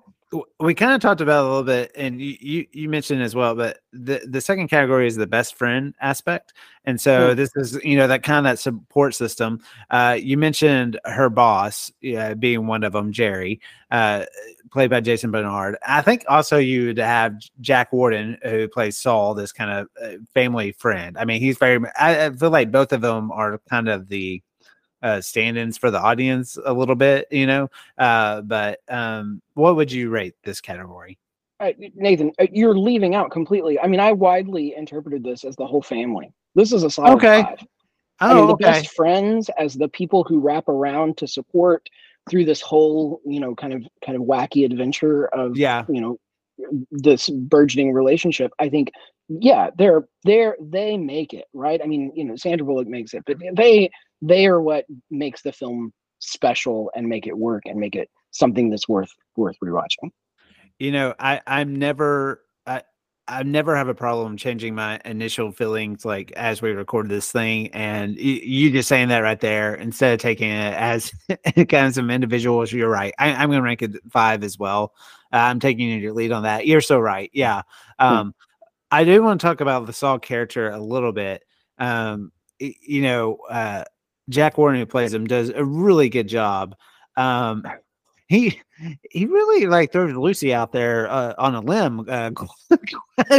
we kind of talked about a little bit, and you, you you mentioned as well, but the the second category is the best friend aspect, and so this is you know that kind of that support system. Uh, you mentioned her boss, yeah, being one of them, Jerry, uh, played by Jason Bernard. I think also you'd have Jack Warden, who plays Saul, this kind of uh, family friend. I mean, he's very. I, I feel like both of them are kind of the uh, stand-ins for the audience a little bit, you know. Uh, but um, what would you rate this category? Uh, Nathan, uh, you're leaving out completely. I mean, I widely interpreted this as the whole family. This is a solid Okay. five. I mean, Oh, the okay. best friends as the people who wrap around to support through this whole, you know, kind of kind of wacky adventure of, Yeah. you know, this burgeoning relationship. I think, yeah, they're they're they make it right. I mean, you know, Sandra Bullock makes it, but they they are what makes the film special and make it work and make it something that's worth worth rewatching. You know, I I'm never I I never have a problem changing my initial feelings like as we recorded this thing, and you, you just saying that right there instead of taking it as kind of some individuals. You're right. I, I'm going to rank it five as well. Uh, I'm taking your lead on that. You're so right. Yeah. Um, I do want to talk about the Saul character a little bit. Um, you know, uh, Jack Warden who plays him does a really good job. Um, he he really like throws Lucy out there uh, on a limb. Uh,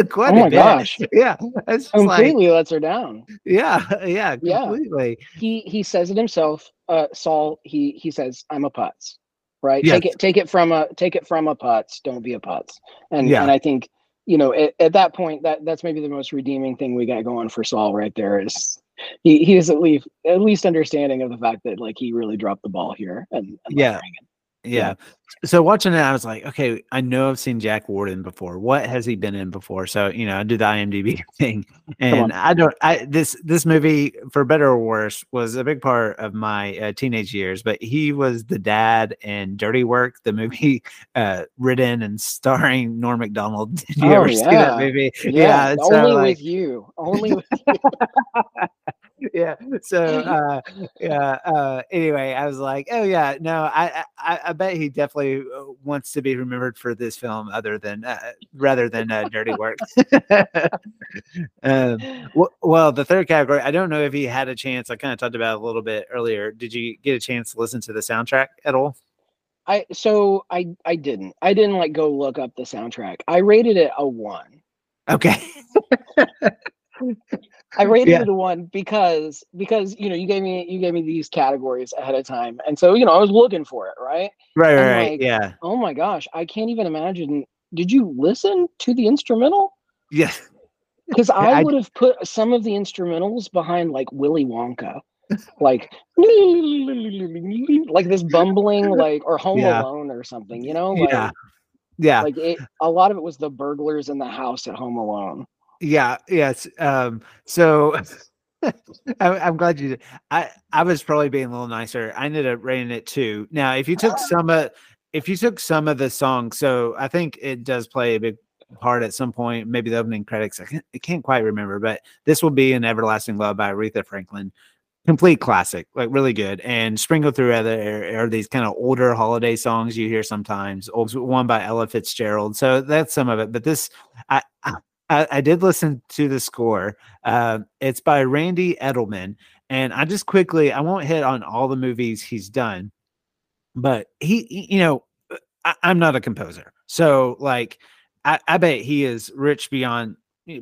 quite, Oh a my bit. gosh. Yeah, it's just like Completely lets her down. yeah, yeah, Yeah. completely. he he says it himself uh saul he he says i'm a putz right Yes. take it take it from a take it from a putz don't be a putz and Yeah. and i think you know at, at that point that that's maybe the most redeeming thing we got going for saul right there is he he is at least at least understanding of the fact that like he really dropped the ball here and, and Yeah. Yeah. So watching it, I was like, okay, I know I've seen Jack Warden before. What has he been in before? So you know, I do the IMDb thing, and I don't. I this this movie, for better or worse, was a big part of my uh, teenage years. But he was the dad in Dirty Work, the movie uh, written and starring Norm Macdonald. Did you Oh, ever see that yeah. movie? yeah, so, only like, with you only with yeah so uh yeah uh anyway i was like oh yeah no i i, I bet he definitely uh, wants to be remembered for this film other than uh, rather than uh, dirty work um w- well the third category i don't know if he had a chance i kind of talked about it a little bit earlier did you get a chance to listen to the soundtrack at all? I so i i didn't i didn't like go look up the soundtrack i rated it a one. Okay I rated Yeah. it a one because because you know you gave me you gave me these categories ahead of time, and so you know I was looking for it, right? right right, And, right like, yeah Oh my gosh, I can't even imagine. Did you listen to the instrumental? yeah Because I would have put some of the instrumentals behind like Willy Wonka, like like this bumbling like or Home Yeah. Alone or something, you know? Like, yeah yeah Like it, a lot of it was the burglars in the house at Home Alone. Yeah, yes. Um, so I, I'm glad you did. I, I was probably being a little nicer. I ended up rating it two. Now, if you took some of if you took some of the songs, so I think it does play a big part at some point, maybe the opening credits. I can't, I can't quite remember, but this will be an everlasting love by Aretha Franklin. Complete classic, like really good. And sprinkled through other are these kind of older holiday songs you hear sometimes. One by Ella Fitzgerald. So that's some of it. But this, I, I I, did listen to the score. Uh, it's by Randy Edelman, and I just quickly I won't hit on all the movies he's done, but he, you know, I, I'm not a composer, so like I, I bet he is rich beyond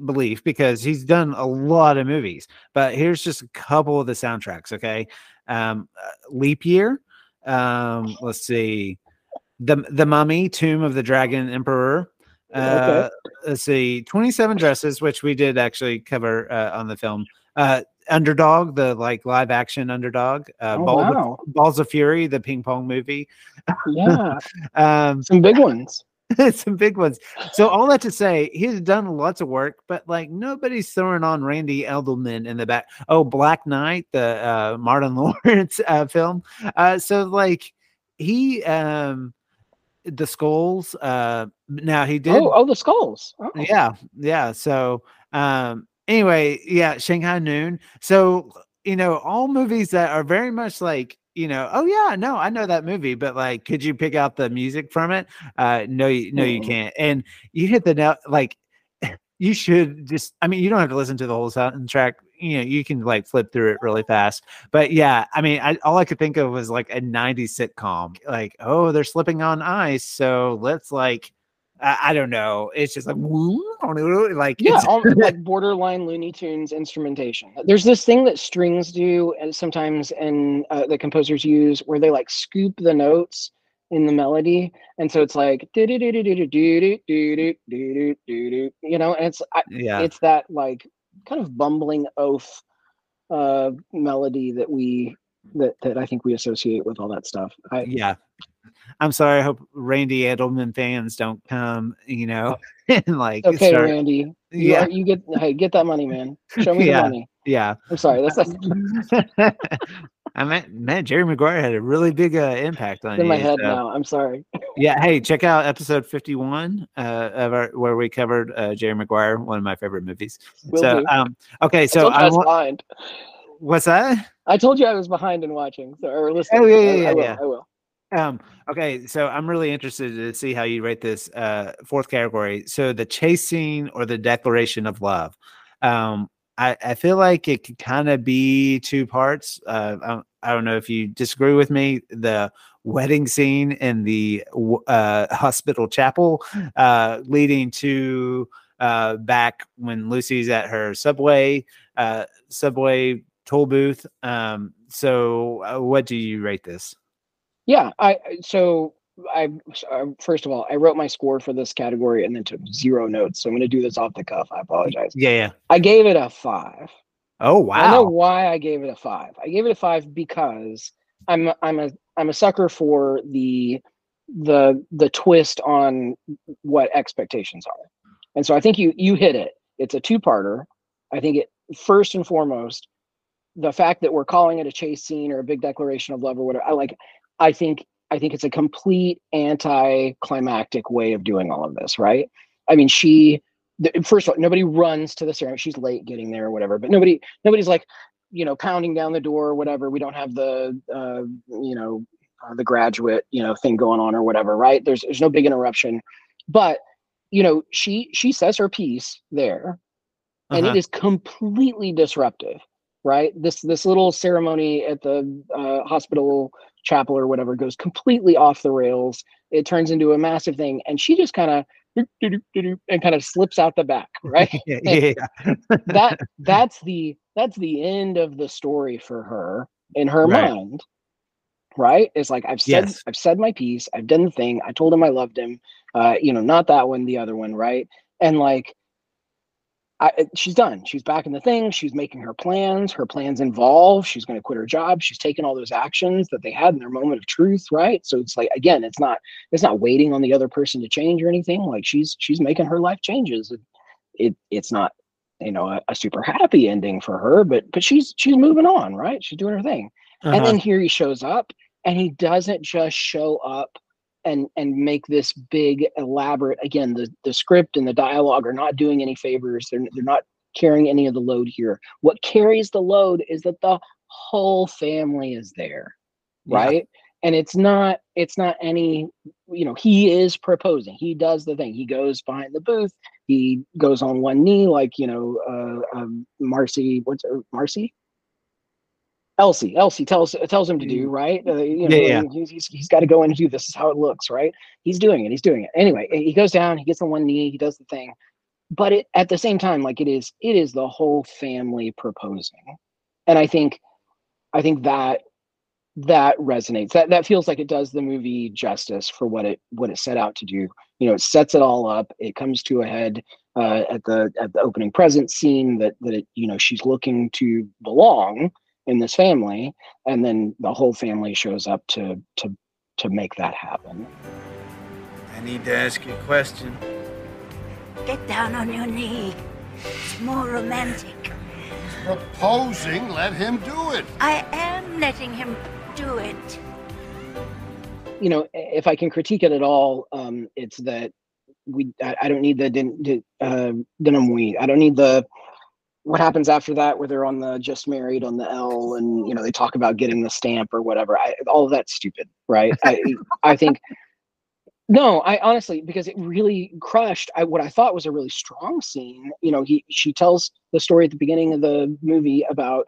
belief because he's done a lot of movies. But here's just a couple of the soundtracks. Okay, um, uh, Leap Year. Um, let's see, the the Mummy, Tomb of the Dragon Emperor. Uh, let's see 27 dresses which we did actually cover uh, on the film. Uh underdog the like live action underdog uh Oh, balls, wow. of, balls of fury the ping pong movie. Yeah, um some big ones. some big ones. So all that to say he's done lots of work but like nobody's throwing on randy edelman in the back. Oh black knight the uh martin lawrence uh film. Uh so like he um the skulls uh now he did Oh, oh, the skulls. Oh. yeah yeah so um anyway yeah shanghai noon so you know all movies that are very much like you know, oh yeah, no, I know that movie, but like, could you pick out the music from it? Uh, no, you, no, you Mm-mm. can't. And you hit the nail. Like, you should just. I mean, you don't have to listen to the whole soundtrack. You know, you can like flip through it really fast. But yeah, I mean, I, all I could think of was like a '90s sitcom. Like, oh, they're slipping on ice, so let's like. I, I don't know. It's just like, like yeah, it's- al- like borderline Looney Tunes instrumentation. There's this thing that strings do, and sometimes, and uh, the composers use, where they like scoop the notes in the melody, and so it's like do do do do do do do do do do do do, you know, and it's I, yeah. it's that like kind of bumbling oath uh melody that we that that I think we associate with all that stuff. I, yeah i'm sorry i hope randy edelman fans don't come you know and like okay, start- Randy. You, yeah are- you get hey, get that money, man. Show me Yeah. the money. yeah I'm sorry, that's, that's i meant man jerry maguire had a really big uh, impact on in my head so- now. I'm sorry. yeah hey check out episode 51 uh of our where we covered uh jerry maguire one of my favorite movies Will so do. um okay I so you I i was behind. what's that I told you I was behind in watching so, or listening. Oh, yeah, I- yeah, I, yeah, will. yeah. I will. Um, okay, so I'm really interested to see how you rate this uh fourth category. So the chase scene or the declaration of love. Um, I, I feel like it could kind of be two parts. Uh, I, don't- I don't know if you disagree with me. The wedding scene in the uh, hospital chapel, uh, leading to uh, back when Lucy's at her subway uh, subway toll booth. Um, so uh, what do you rate this? Yeah. I I- so I first of all I wrote my score for this category and then took zero notes. So I'm going to do this off the cuff. I apologize. Yeah, yeah. I gave it a five. Oh wow! I know why I gave it a five. I gave it a five because I'm I'm a I'm a sucker for the the the twist on what expectations are. And so I think you you hit it. It's a two-parter. I think it first and foremost the fact that we're calling it a chase scene or a big declaration of love or whatever. I like I think I think it's a complete anti-climactic way of doing all of this, right? I mean, she first of all, nobody runs to the ceremony. She's late getting there or whatever, but nobody nobody's like, you know, pounding down the door or whatever. We don't have the uh, you know, uh, the graduate, you know, thing going on or whatever, right? There's there's no big interruption. But, you know, she she says her piece there and Uh-huh. it is completely disruptive right? This this little ceremony at the uh, hospital chapel or whatever goes completely off the rails. It turns into a massive thing and she just kind of and kind of slips out the back right? Yeah, that that's the that's the end of the story for her in her Right. mind right? It's like i've said Yes. i've said my piece i've done the thing i told him i loved him uh you know not that one the other one right? And like I, she's done. She's back in the thing. She's making her plans. Her plans involve she's going to quit her job. She's taken all those actions that they had in their moment of truth right? So it's like again it's not it's not waiting on the other person to change or anything. Like she's she's making her life changes. It, it it's not you know a, a super happy ending for her but but she's she's moving on right? She's doing her thing. And Uh-huh. then here he shows up and he doesn't just show up and and make this big elaborate again the the script and the dialogue are not doing any favors. They're, they're not carrying any of the load here. What carries the load is that the whole family is there Yeah. right? And it's not it's not any you know he is proposing. He does the thing. He goes behind the booth. He goes on one knee like you know uh um, marcy what's her marcy elsie elsie tells tells him to do right? Uh, you know Yeah, yeah. he's, he's, he's got to go in and do this is how it looks right? He's doing it he's doing it. Anyway he goes down he gets on one knee he does the thing. But it, at the same time like it is it is the whole family proposing. And i think i think that that resonates. That that feels like it does the movie justice for what it what it set out to do. You know it sets it all up it comes to a head uh, at the at the opening present scene that that it, you know she's looking to belong in this family and then the whole family shows up to to to make that happen I need to ask you a question. Get down on your knee. It's more romantic. Proposing, let him do it. I am letting him do it. you know if i can critique it at all um it's that we i, I don't need the din, di- uh, denouement i don't need the what happens after that where they're on the just married on the L and you know they talk about getting the stamp or whatever. I, all of that's stupid, right? I I think no, I honestly because it really crushed I, what I thought was a really strong scene. You know, he she tells the story at the beginning of the movie about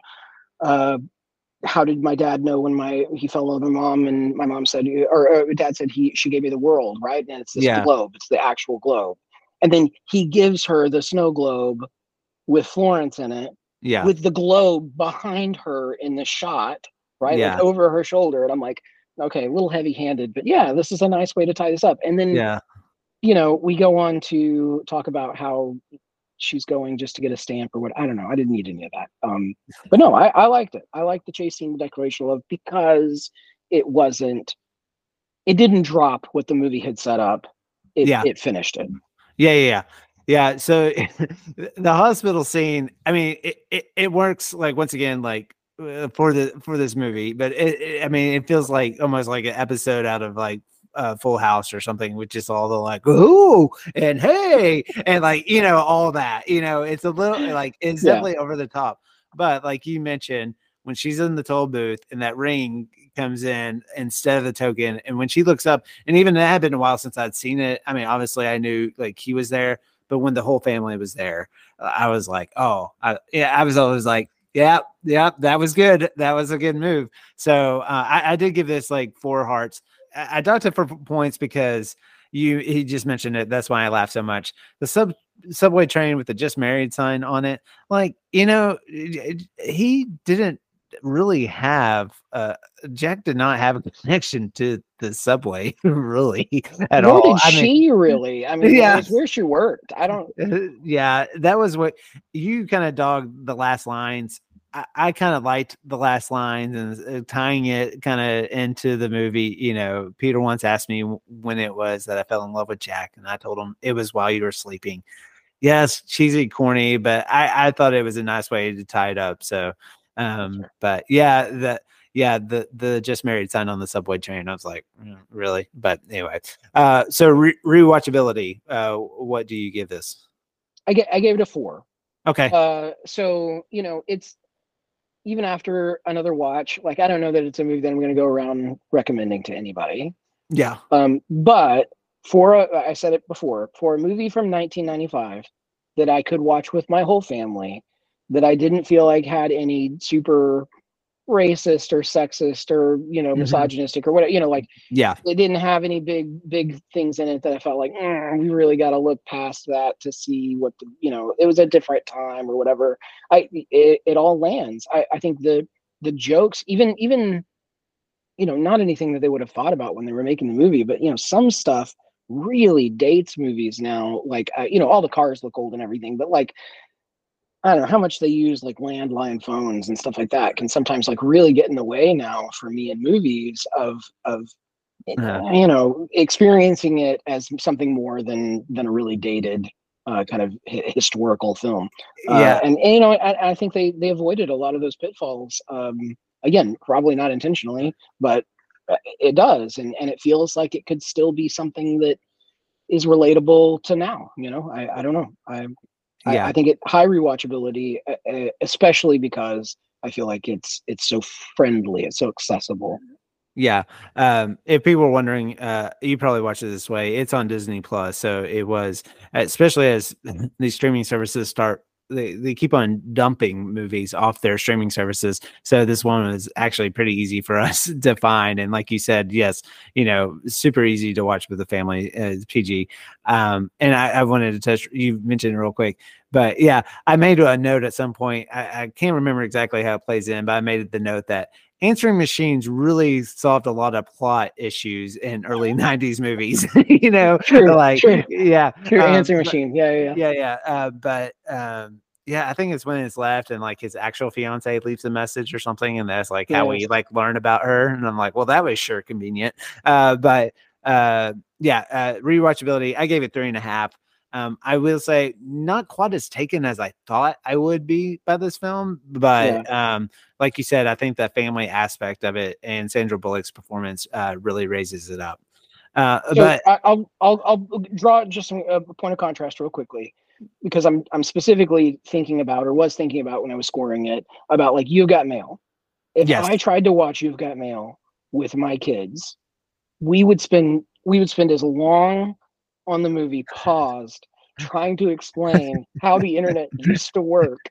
uh, how did my dad know when my he fell in love with my mom and my mom said or, or dad said he she gave me the world right and it's this Yeah. globe it's the actual globe and then he gives her the snow globe with Florence in it Yeah. with the globe behind her in the shot right Yeah. like over her shoulder and I'm like okay a little heavy handed but yeah this is a nice way to tie this up and then yeah. you know we go on to talk about how she's going just to get a stamp or what i don't know i didn't need any of that um but no i, I liked it i liked the chase scene the declaration of love because it wasn't it didn't drop what the movie had set up it, Yeah. it finished it Yeah, yeah, yeah. Yeah. So the hospital scene, I mean, it, it, it works like once again, like uh, for the for this movie, but it, it- I mean, it feels like almost like an episode out of like uh, Full House or something, with just all the like ooh and hey and like you know all that. You know, it's a little like it's Yeah. definitely over the top. But like you mentioned, when she's in the toll booth and that ring comes in instead of the token, and when she looks up, and even that had been a while since I'd seen it. I mean, obviously I knew like he was there, but when the whole family was there, uh, I was like, oh, I, yeah, I was always like, yeah, yeah, that was good. That was a good move. So uh, I, I did give this like four hearts. I, I docked it for points because you he just mentioned it. That's why I laughed so much. The sub subway train with the just married sign on it, like you know, he didn't really have uh Jack did not have a connection to the subway really at Nor all. did I mean, she really i mean Yeah. where she worked i don't yeah, that was what you kind of dogged the last lines. I, I kind of liked the last lines and uh, tying it kind of into the movie. You know, Peter once asked me when it was that I fell in love with Jack, and I told him it was while you were sleeping. Yes, cheesy, corny, but I, I thought it was a nice way to tie it up. So, um, but yeah, that yeah, the the just married sign on the subway train. I was like, "Mm, really? But anyway, uh, so re- rewatchability. Uh, what do you give this? i get i gave it a four Okay. uh so you know it's even after another watch like i don't know that it's a movie that i'm going to go around recommending to anybody yeah. um but for a, i said it before for a movie from 1995 that i could watch with my whole family that i didn't feel like had any super racist or sexist or you know Mhm. misogynistic or whatever you know like Yeah. it didn't have any big big things in it that I felt like "Mm, we really got to look past that to see what the you know it was a different time or whatever. I it, it all lands. I, I think the the jokes even even you know not anything that they would have thought about when they were making the movie, but you know some stuff really dates movies now. Like uh, you know all the cars look old and everything, but like I don't know how much they use like landline phones and stuff like that can sometimes like really get in the way now for me in movies of of Yeah. you know experiencing it as something more than than a really dated uh, kind of hi- historical film Uh, Yeah. and, and, you know I, I think they they avoided a lot of those pitfalls um again probably not intentionally but uh, it does and and it feels like it could still be something that is relatable to now you know i i don't know I, Yeah. I think it high rewatchability especially because i feel like it's it's so friendly it's so accessible Yeah. Um, if people are wondering, uh, you probably watched it this way. It's on Disney Plus, so it was, especially as these streaming services start, they, they keep on dumping movies off their streaming services. So this one was actually pretty easy for us to find, and like you said, yes, you know, super easy to watch with the family. Uh, PG. Um, and I, I wanted to touch. You mentioned real quick, but yeah, I made a note at some point. I, I can't remember exactly how it plays in, but I made the note that answering machines really solved a lot of plot issues in early 90s movies you know? True, like true. yeah True um, answering but- machine yeah yeah yeah. Yeah yeah uh, but um yeah i think it's when it's left and like his actual fiance leaves a message or something and that's like how we like learn about her and i'm like well that was sure convenient. Uh but uh yeah uh rewatchability i gave it three and a half. Um, I will say not quite as taken as I thought I would be by this film, but um, like you said, I think the family aspect of it and Sandra Bullock's performance uh, really raises it up. Uh, So but I, I'll I'll I'll draw just a point of contrast real quickly. because I'm I'm specifically thinking about or was thinking about when I was scoring it about like You've Got Mail. If Yes. I tried to watch You've Got Mail with my kids, we would spend we would spend as long on the movie paused trying to explain how the internet used to work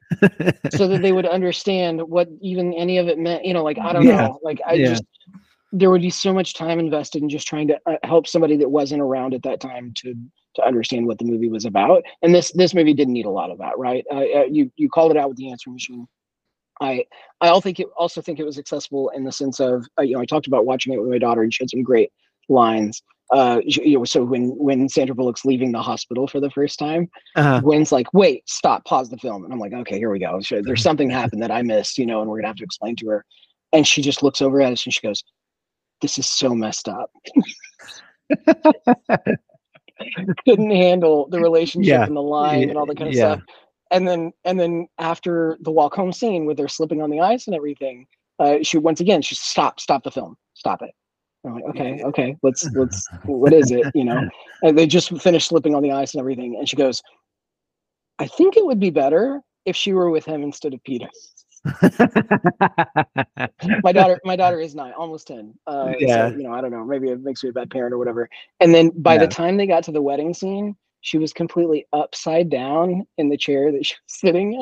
so that they would understand what even any of it meant you know like i don't Yeah. know like i Yeah. just there would be so much time invested in just trying to uh, help somebody that wasn't around at that time to to understand what the movie was about and this this movie didn't need a lot of that right uh, uh, you you called it out with the answering machine i i all think it also think it was accessible in the sense of uh, you know i talked about watching it with my daughter and she had some great lines uh you know so when when sandra bullock's leaving the hospital for the first time Uh, Gwen's like, wait, stop, pause the film. And I'm like, okay, here we go. There's something happened that I missed, you know, and we're gonna have to explain to her. And she just looks over at us and she goes, This is so messed up. Couldn't handle the relationship Yeah, and the line yeah, and all that kind of yeah. stuff. And then and then after the walk home scene with her slipping on the ice and everything, uh, she once again she stop, stop the film, stop it. I'm like, okay, okay, let's let's what is it? You know? And they just finished slipping on the ice and everything. And she goes, I think it would be better if she were with him instead of Peter. my daughter, my daughter is nine, almost ten. Uh, Yeah. So, you know, I don't know. Maybe it makes me a bad parent or whatever. And then by Yeah. the time they got to the wedding scene, she was completely upside down in the chair that she was sitting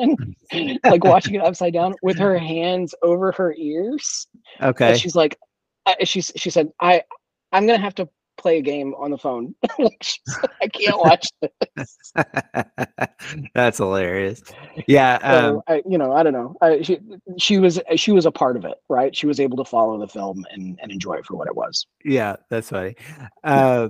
in, like watching it upside down with her hands over her ears. okay. And she's like, uh, she's she said, I, I'm gonna have to play a game on the phone. Like, she's like, I can't watch this. That's hilarious. Yeah. Um, so I, you know, I don't know. I, she she was she was a part of it, right? She was able to follow the film and and enjoy it for what it was. yeah, that's funny. Uh,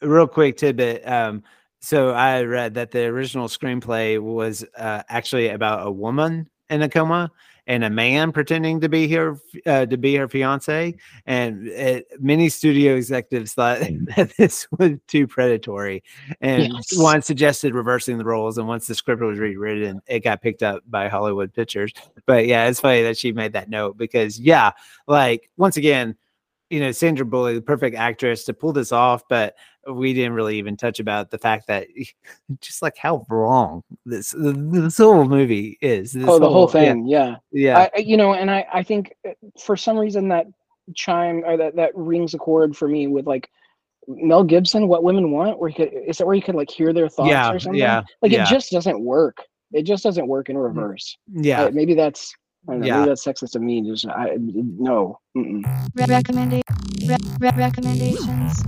real quick tidbit. Um, so I read that the original screenplay was uh, actually about a woman in a coma and a man pretending to be her uh, to be her fiance, and it, many studio executives thought that this was too predatory, and Yes. one suggested reversing the roles. And once the script was rewritten, it got picked up by Hollywood Pictures. But yeah, it's funny that she made that note because yeah, like once again, you know, Sandra Bullock, the perfect actress to pull this off, but we didn't really even touch about the fact that just like how wrong this this whole movie is. This oh, the whole yeah, thing, yeah. Yeah. I, you know, and I I think uh, for some reason that chime or that that rings a chord for me with like Mel Gibson, What Women Want, where he could is that where you could like hear their thoughts Yeah, or something? yeah, Like yeah. it just doesn't work. It just doesn't work in reverse. yeah. Uh, maybe that's I don't know, Yeah. maybe that's sexist of me. Just I no. Mm-mm. Recommenda- re- re- recommendations.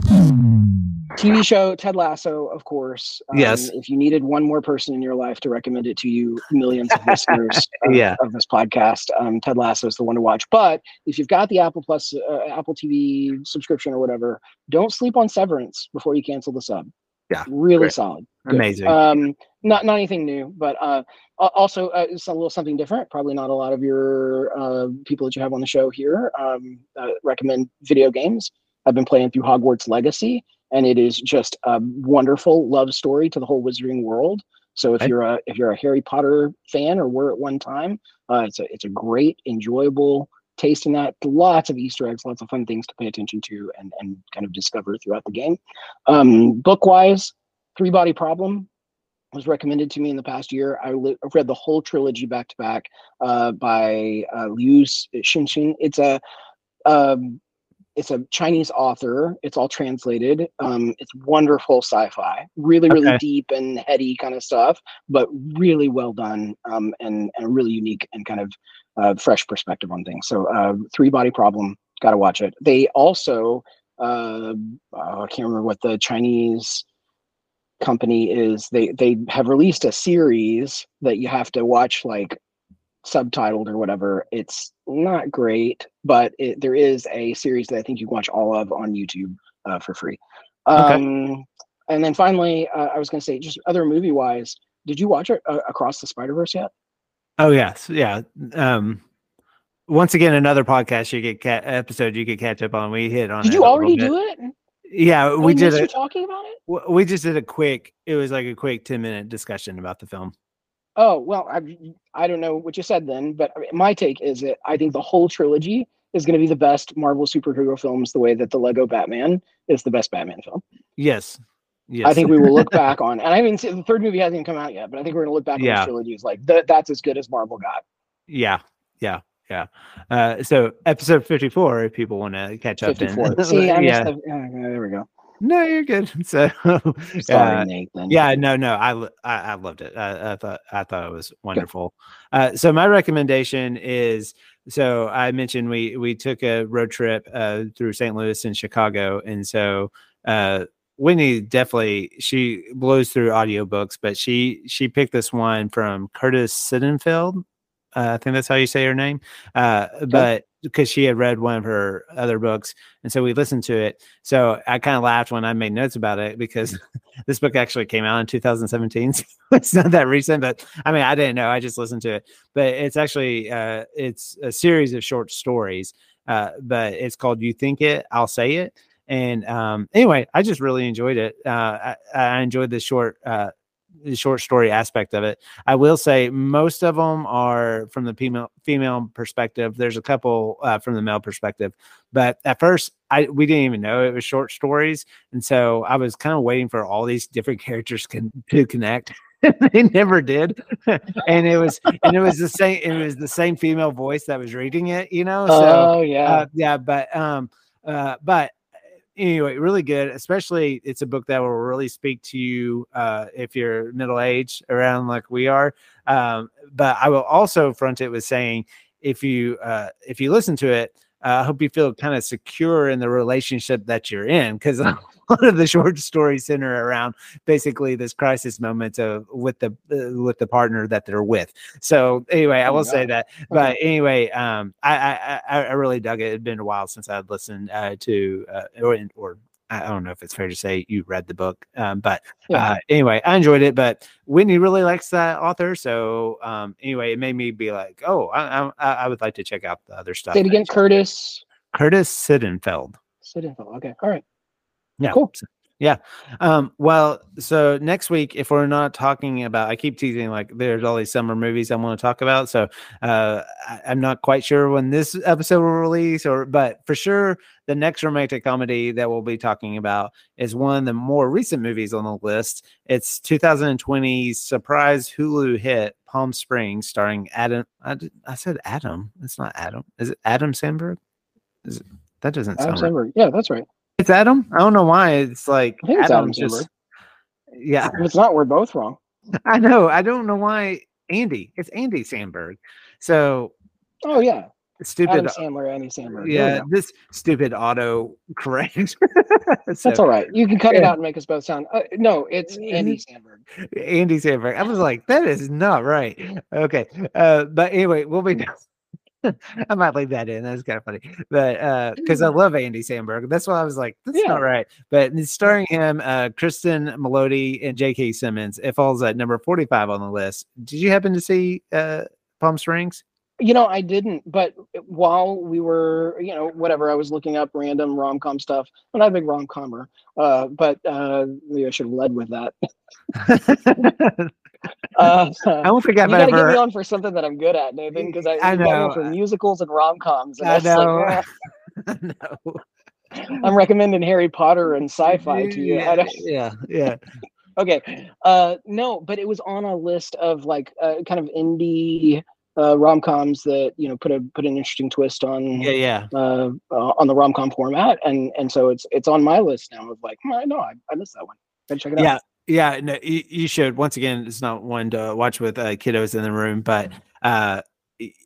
TV show Ted Lasso, of course. Um, Yes. If you needed one more person in your life to recommend it to you, millions of listeners of, Yeah. of this podcast, um, Ted Lasso is the one to watch. But if you've got the Apple Plus, uh, Apple TV subscription or whatever, don't sleep on Severance before you cancel the sub. Yeah, really great. solid. Good. Amazing. Um, not not anything new, but uh, also uh, it's a little something different. Probably not a lot of your uh, people that you have on the show here um, uh, recommend video games. I've been playing through Hogwarts Legacy, and it is just a wonderful love story to the whole Wizarding world. So if Okay. you're a if you're a Harry Potter fan or were at one time, uh, it's a it's a great, enjoyable taste in that. Lots of Easter eggs, lots of fun things to pay attention to and and kind of discover throughout the game. Um, book wise, Three Body Problem was recommended to me in the past year. I li- read the whole trilogy back to back uh, by uh, Liu Cixin. It's a um, it's a Chinese author. It's all translated. Um, it's wonderful sci-fi, really, really Okay. deep and heady kind of stuff, but really well done um, and and really unique and kind of uh, fresh perspective on things. So, uh, Three Body Problem, got to watch it. They also, uh, uh, I can't remember what the Chinese company is. They they have released a series that you have to watch like subtitled or whatever. It's not great, but it, there is a series that I think you can watch all of on YouTube uh, for free. Okay. Um, and then finally, uh, I was going to say, just other movie wise, did you watch it uh, Across the Spider Verse yet? Oh yes, yeah. Um, once again, another podcast you get ca- episode you could catch up on. We hit on. Did you already do it? Yeah, we I did missed you it. talking about it. We just did a quick. It was like a quick ten minute discussion about the film. Oh well, I I don't know what you said then, but my take is that I think the whole trilogy is going to be the best Marvel superhero films, the way that the Lego Batman is the best Batman film. Yes, Yes. I think we will look back on, and I mean, the third movie hasn't even come out yet, but I think we're gonna look back on the trilogy as like that. That's as good as Marvel got. Yeah, yeah, yeah. Uh, so episode fifty-four, if people want to catch up, then. Fifty-four. See, I yeah. the, yeah, yeah, there we go. No, you're good. So, Sorry, uh, Nathan. yeah, no, no, I, I, I loved it. I, I thought, I thought it was wonderful. Uh, so my recommendation is, so I mentioned we we took a road trip uh, through St. Louis and Chicago, and so uh, Whitney definitely she blows through audiobooks, but she she picked this one from Curtis Sittenfeld. Uh, I think that's how you say her name. Uh, but because she had read one of her other books, and so we listened to it. So I kind of laughed when I made notes about it because this book actually came out in 2017. So it's not that recent, but I mean, I didn't know. I just listened to it. But it's actually uh, it's a series of short stories. Uh, but it's called "You Think It, I'll Say It." And um, anyway, I just really enjoyed it. Uh, I, I enjoyed the short uh, short story aspect of it. I will say most of them are from the female female perspective. There's a couple uh, from the male perspective, but at first I we didn't even know it was short stories, and so I was kind of waiting for all these different characters can, to connect. they never did, and it was and it was the same. It was the same female voice that was reading it. You know, so oh yeah, uh, yeah, but um, uh, but anyway, really good. Especially, it's a book that will really speak to you uh, if you're middle aged around like we are. Um, but I will also front it with saying, if you uh, if you listen to it, uh, I hope you feel kind of secure in the relationship that you're in, because a lot of the short stories center around basically this crisis moment of with the uh, with the partner that they're with. So anyway, I Oh, will say that. But anyway, um, I, I I I really dug it. It'd been a while since I'd listened uh, to uh, or or I don't know if it's fair to say you read the book, um, but Yeah. uh, anyway, I enjoyed it. But Whitney really likes that author, so um, anyway, it made me be like, oh, I, I, I would like to check out the other stuff. Say it again, Curtis. Curtis Sittenfeld. Sittenfeld. Okay, all right. Yeah. Cool. so- Yeah. Um, well, so next week, if we're not talking about, I keep teasing like there's all these summer movies I want to talk about. So uh, I, I'm not quite sure when this episode will release, or but for sure, the next romantic comedy that we'll be talking about is one of the more recent movies on the list. It's 2020's surprise Hulu hit Palm Springs, starring Adam. I, did- I said Adam. It's not Adam. Is it Adam Samberg? Is it, that doesn't Adam sound right. Samberg. Yeah, that's right. It's Adam. I don't know why. It's like I think it's Adam just. Samberg. Yeah, If it's not, we're both wrong. I know. I don't know why Andy. It's Andy Samberg. So Oh yeah, stupid. Adam Sandler, Andy we yeah, this stupid auto correct. that's all right. You can cut it out and make us both sound. Uh, no, it's Andy Samberg. Andy Samberg. I was like, that is not right. Okay. Uh, but anyway, we'll be. I might leave that in. That's kind of funny, but uh, because I love Andy Samberg, that's why I was like, that's Yeah. not right. But starring him, uh, Cristin Milioti and J.K. Simmons. It falls at number forty-five on the list. Did you happen to see uh, Palm Springs? You know, I didn't, but while we were, you know, whatever, I was looking up random rom com stuff. I'm not a big rom comer, uh, but uh, maybe I should have led with that. Uh, I don't think you I've gotta get me on for something that I'm good at, Nathan, because I, I got know. for musicals and rom coms. I know. Like, no. I'm recommending Harry Potter and sci-fi to you. Yeah, yeah, yeah. okay uh no but it was on a list of like uh, kind of indie uh rom-coms that you know put a put an interesting twist on Yeah, yeah. uh, uh on the rom-com format and and so it's it's on my list now of like "Hmm, i know i, I missed that one gotta check it Yeah, out yeah. No, you, you should. Once again, it's not one to watch with uh, kiddos in the room, but uh,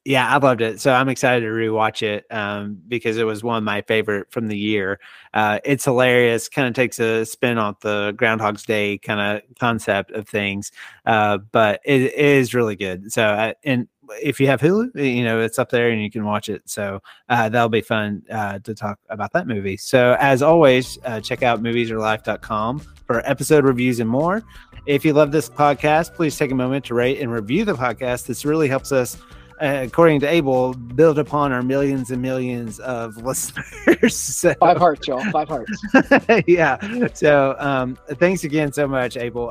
yeah, I loved it. So I'm excited to rewatch it um, because it was one of my favorite from the year. Uh, it's hilarious. Kind of takes a spin off the Groundhog's Day kind of concept of things, uh, but it, it is really good. So uh, and if you have Hulu, you know it's up there and you can watch it. So uh, that'll be fun uh, to talk about that movie. So as always, uh, check out moviesarelife.com for episode reviews and more. If you love this podcast, please take a moment to rate and review the podcast. This really helps us, uh, according to Abel, build upon our millions and millions of listeners. so, five hearts y'all five hearts yeah. So um, thanks again so much, Abel.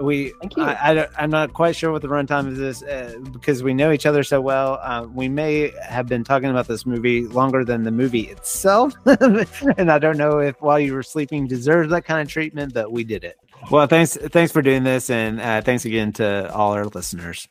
We, Thank you. I, I don't, I'm not quite sure what the runtime of this uh, because we know each other so well. Uh, we may have been talking about this movie longer than the movie itself, and I don't know if while you were sleeping deserves that kind of treatment, but we did it. Well, thanks, thanks for doing this, and uh, thanks again to all our listeners.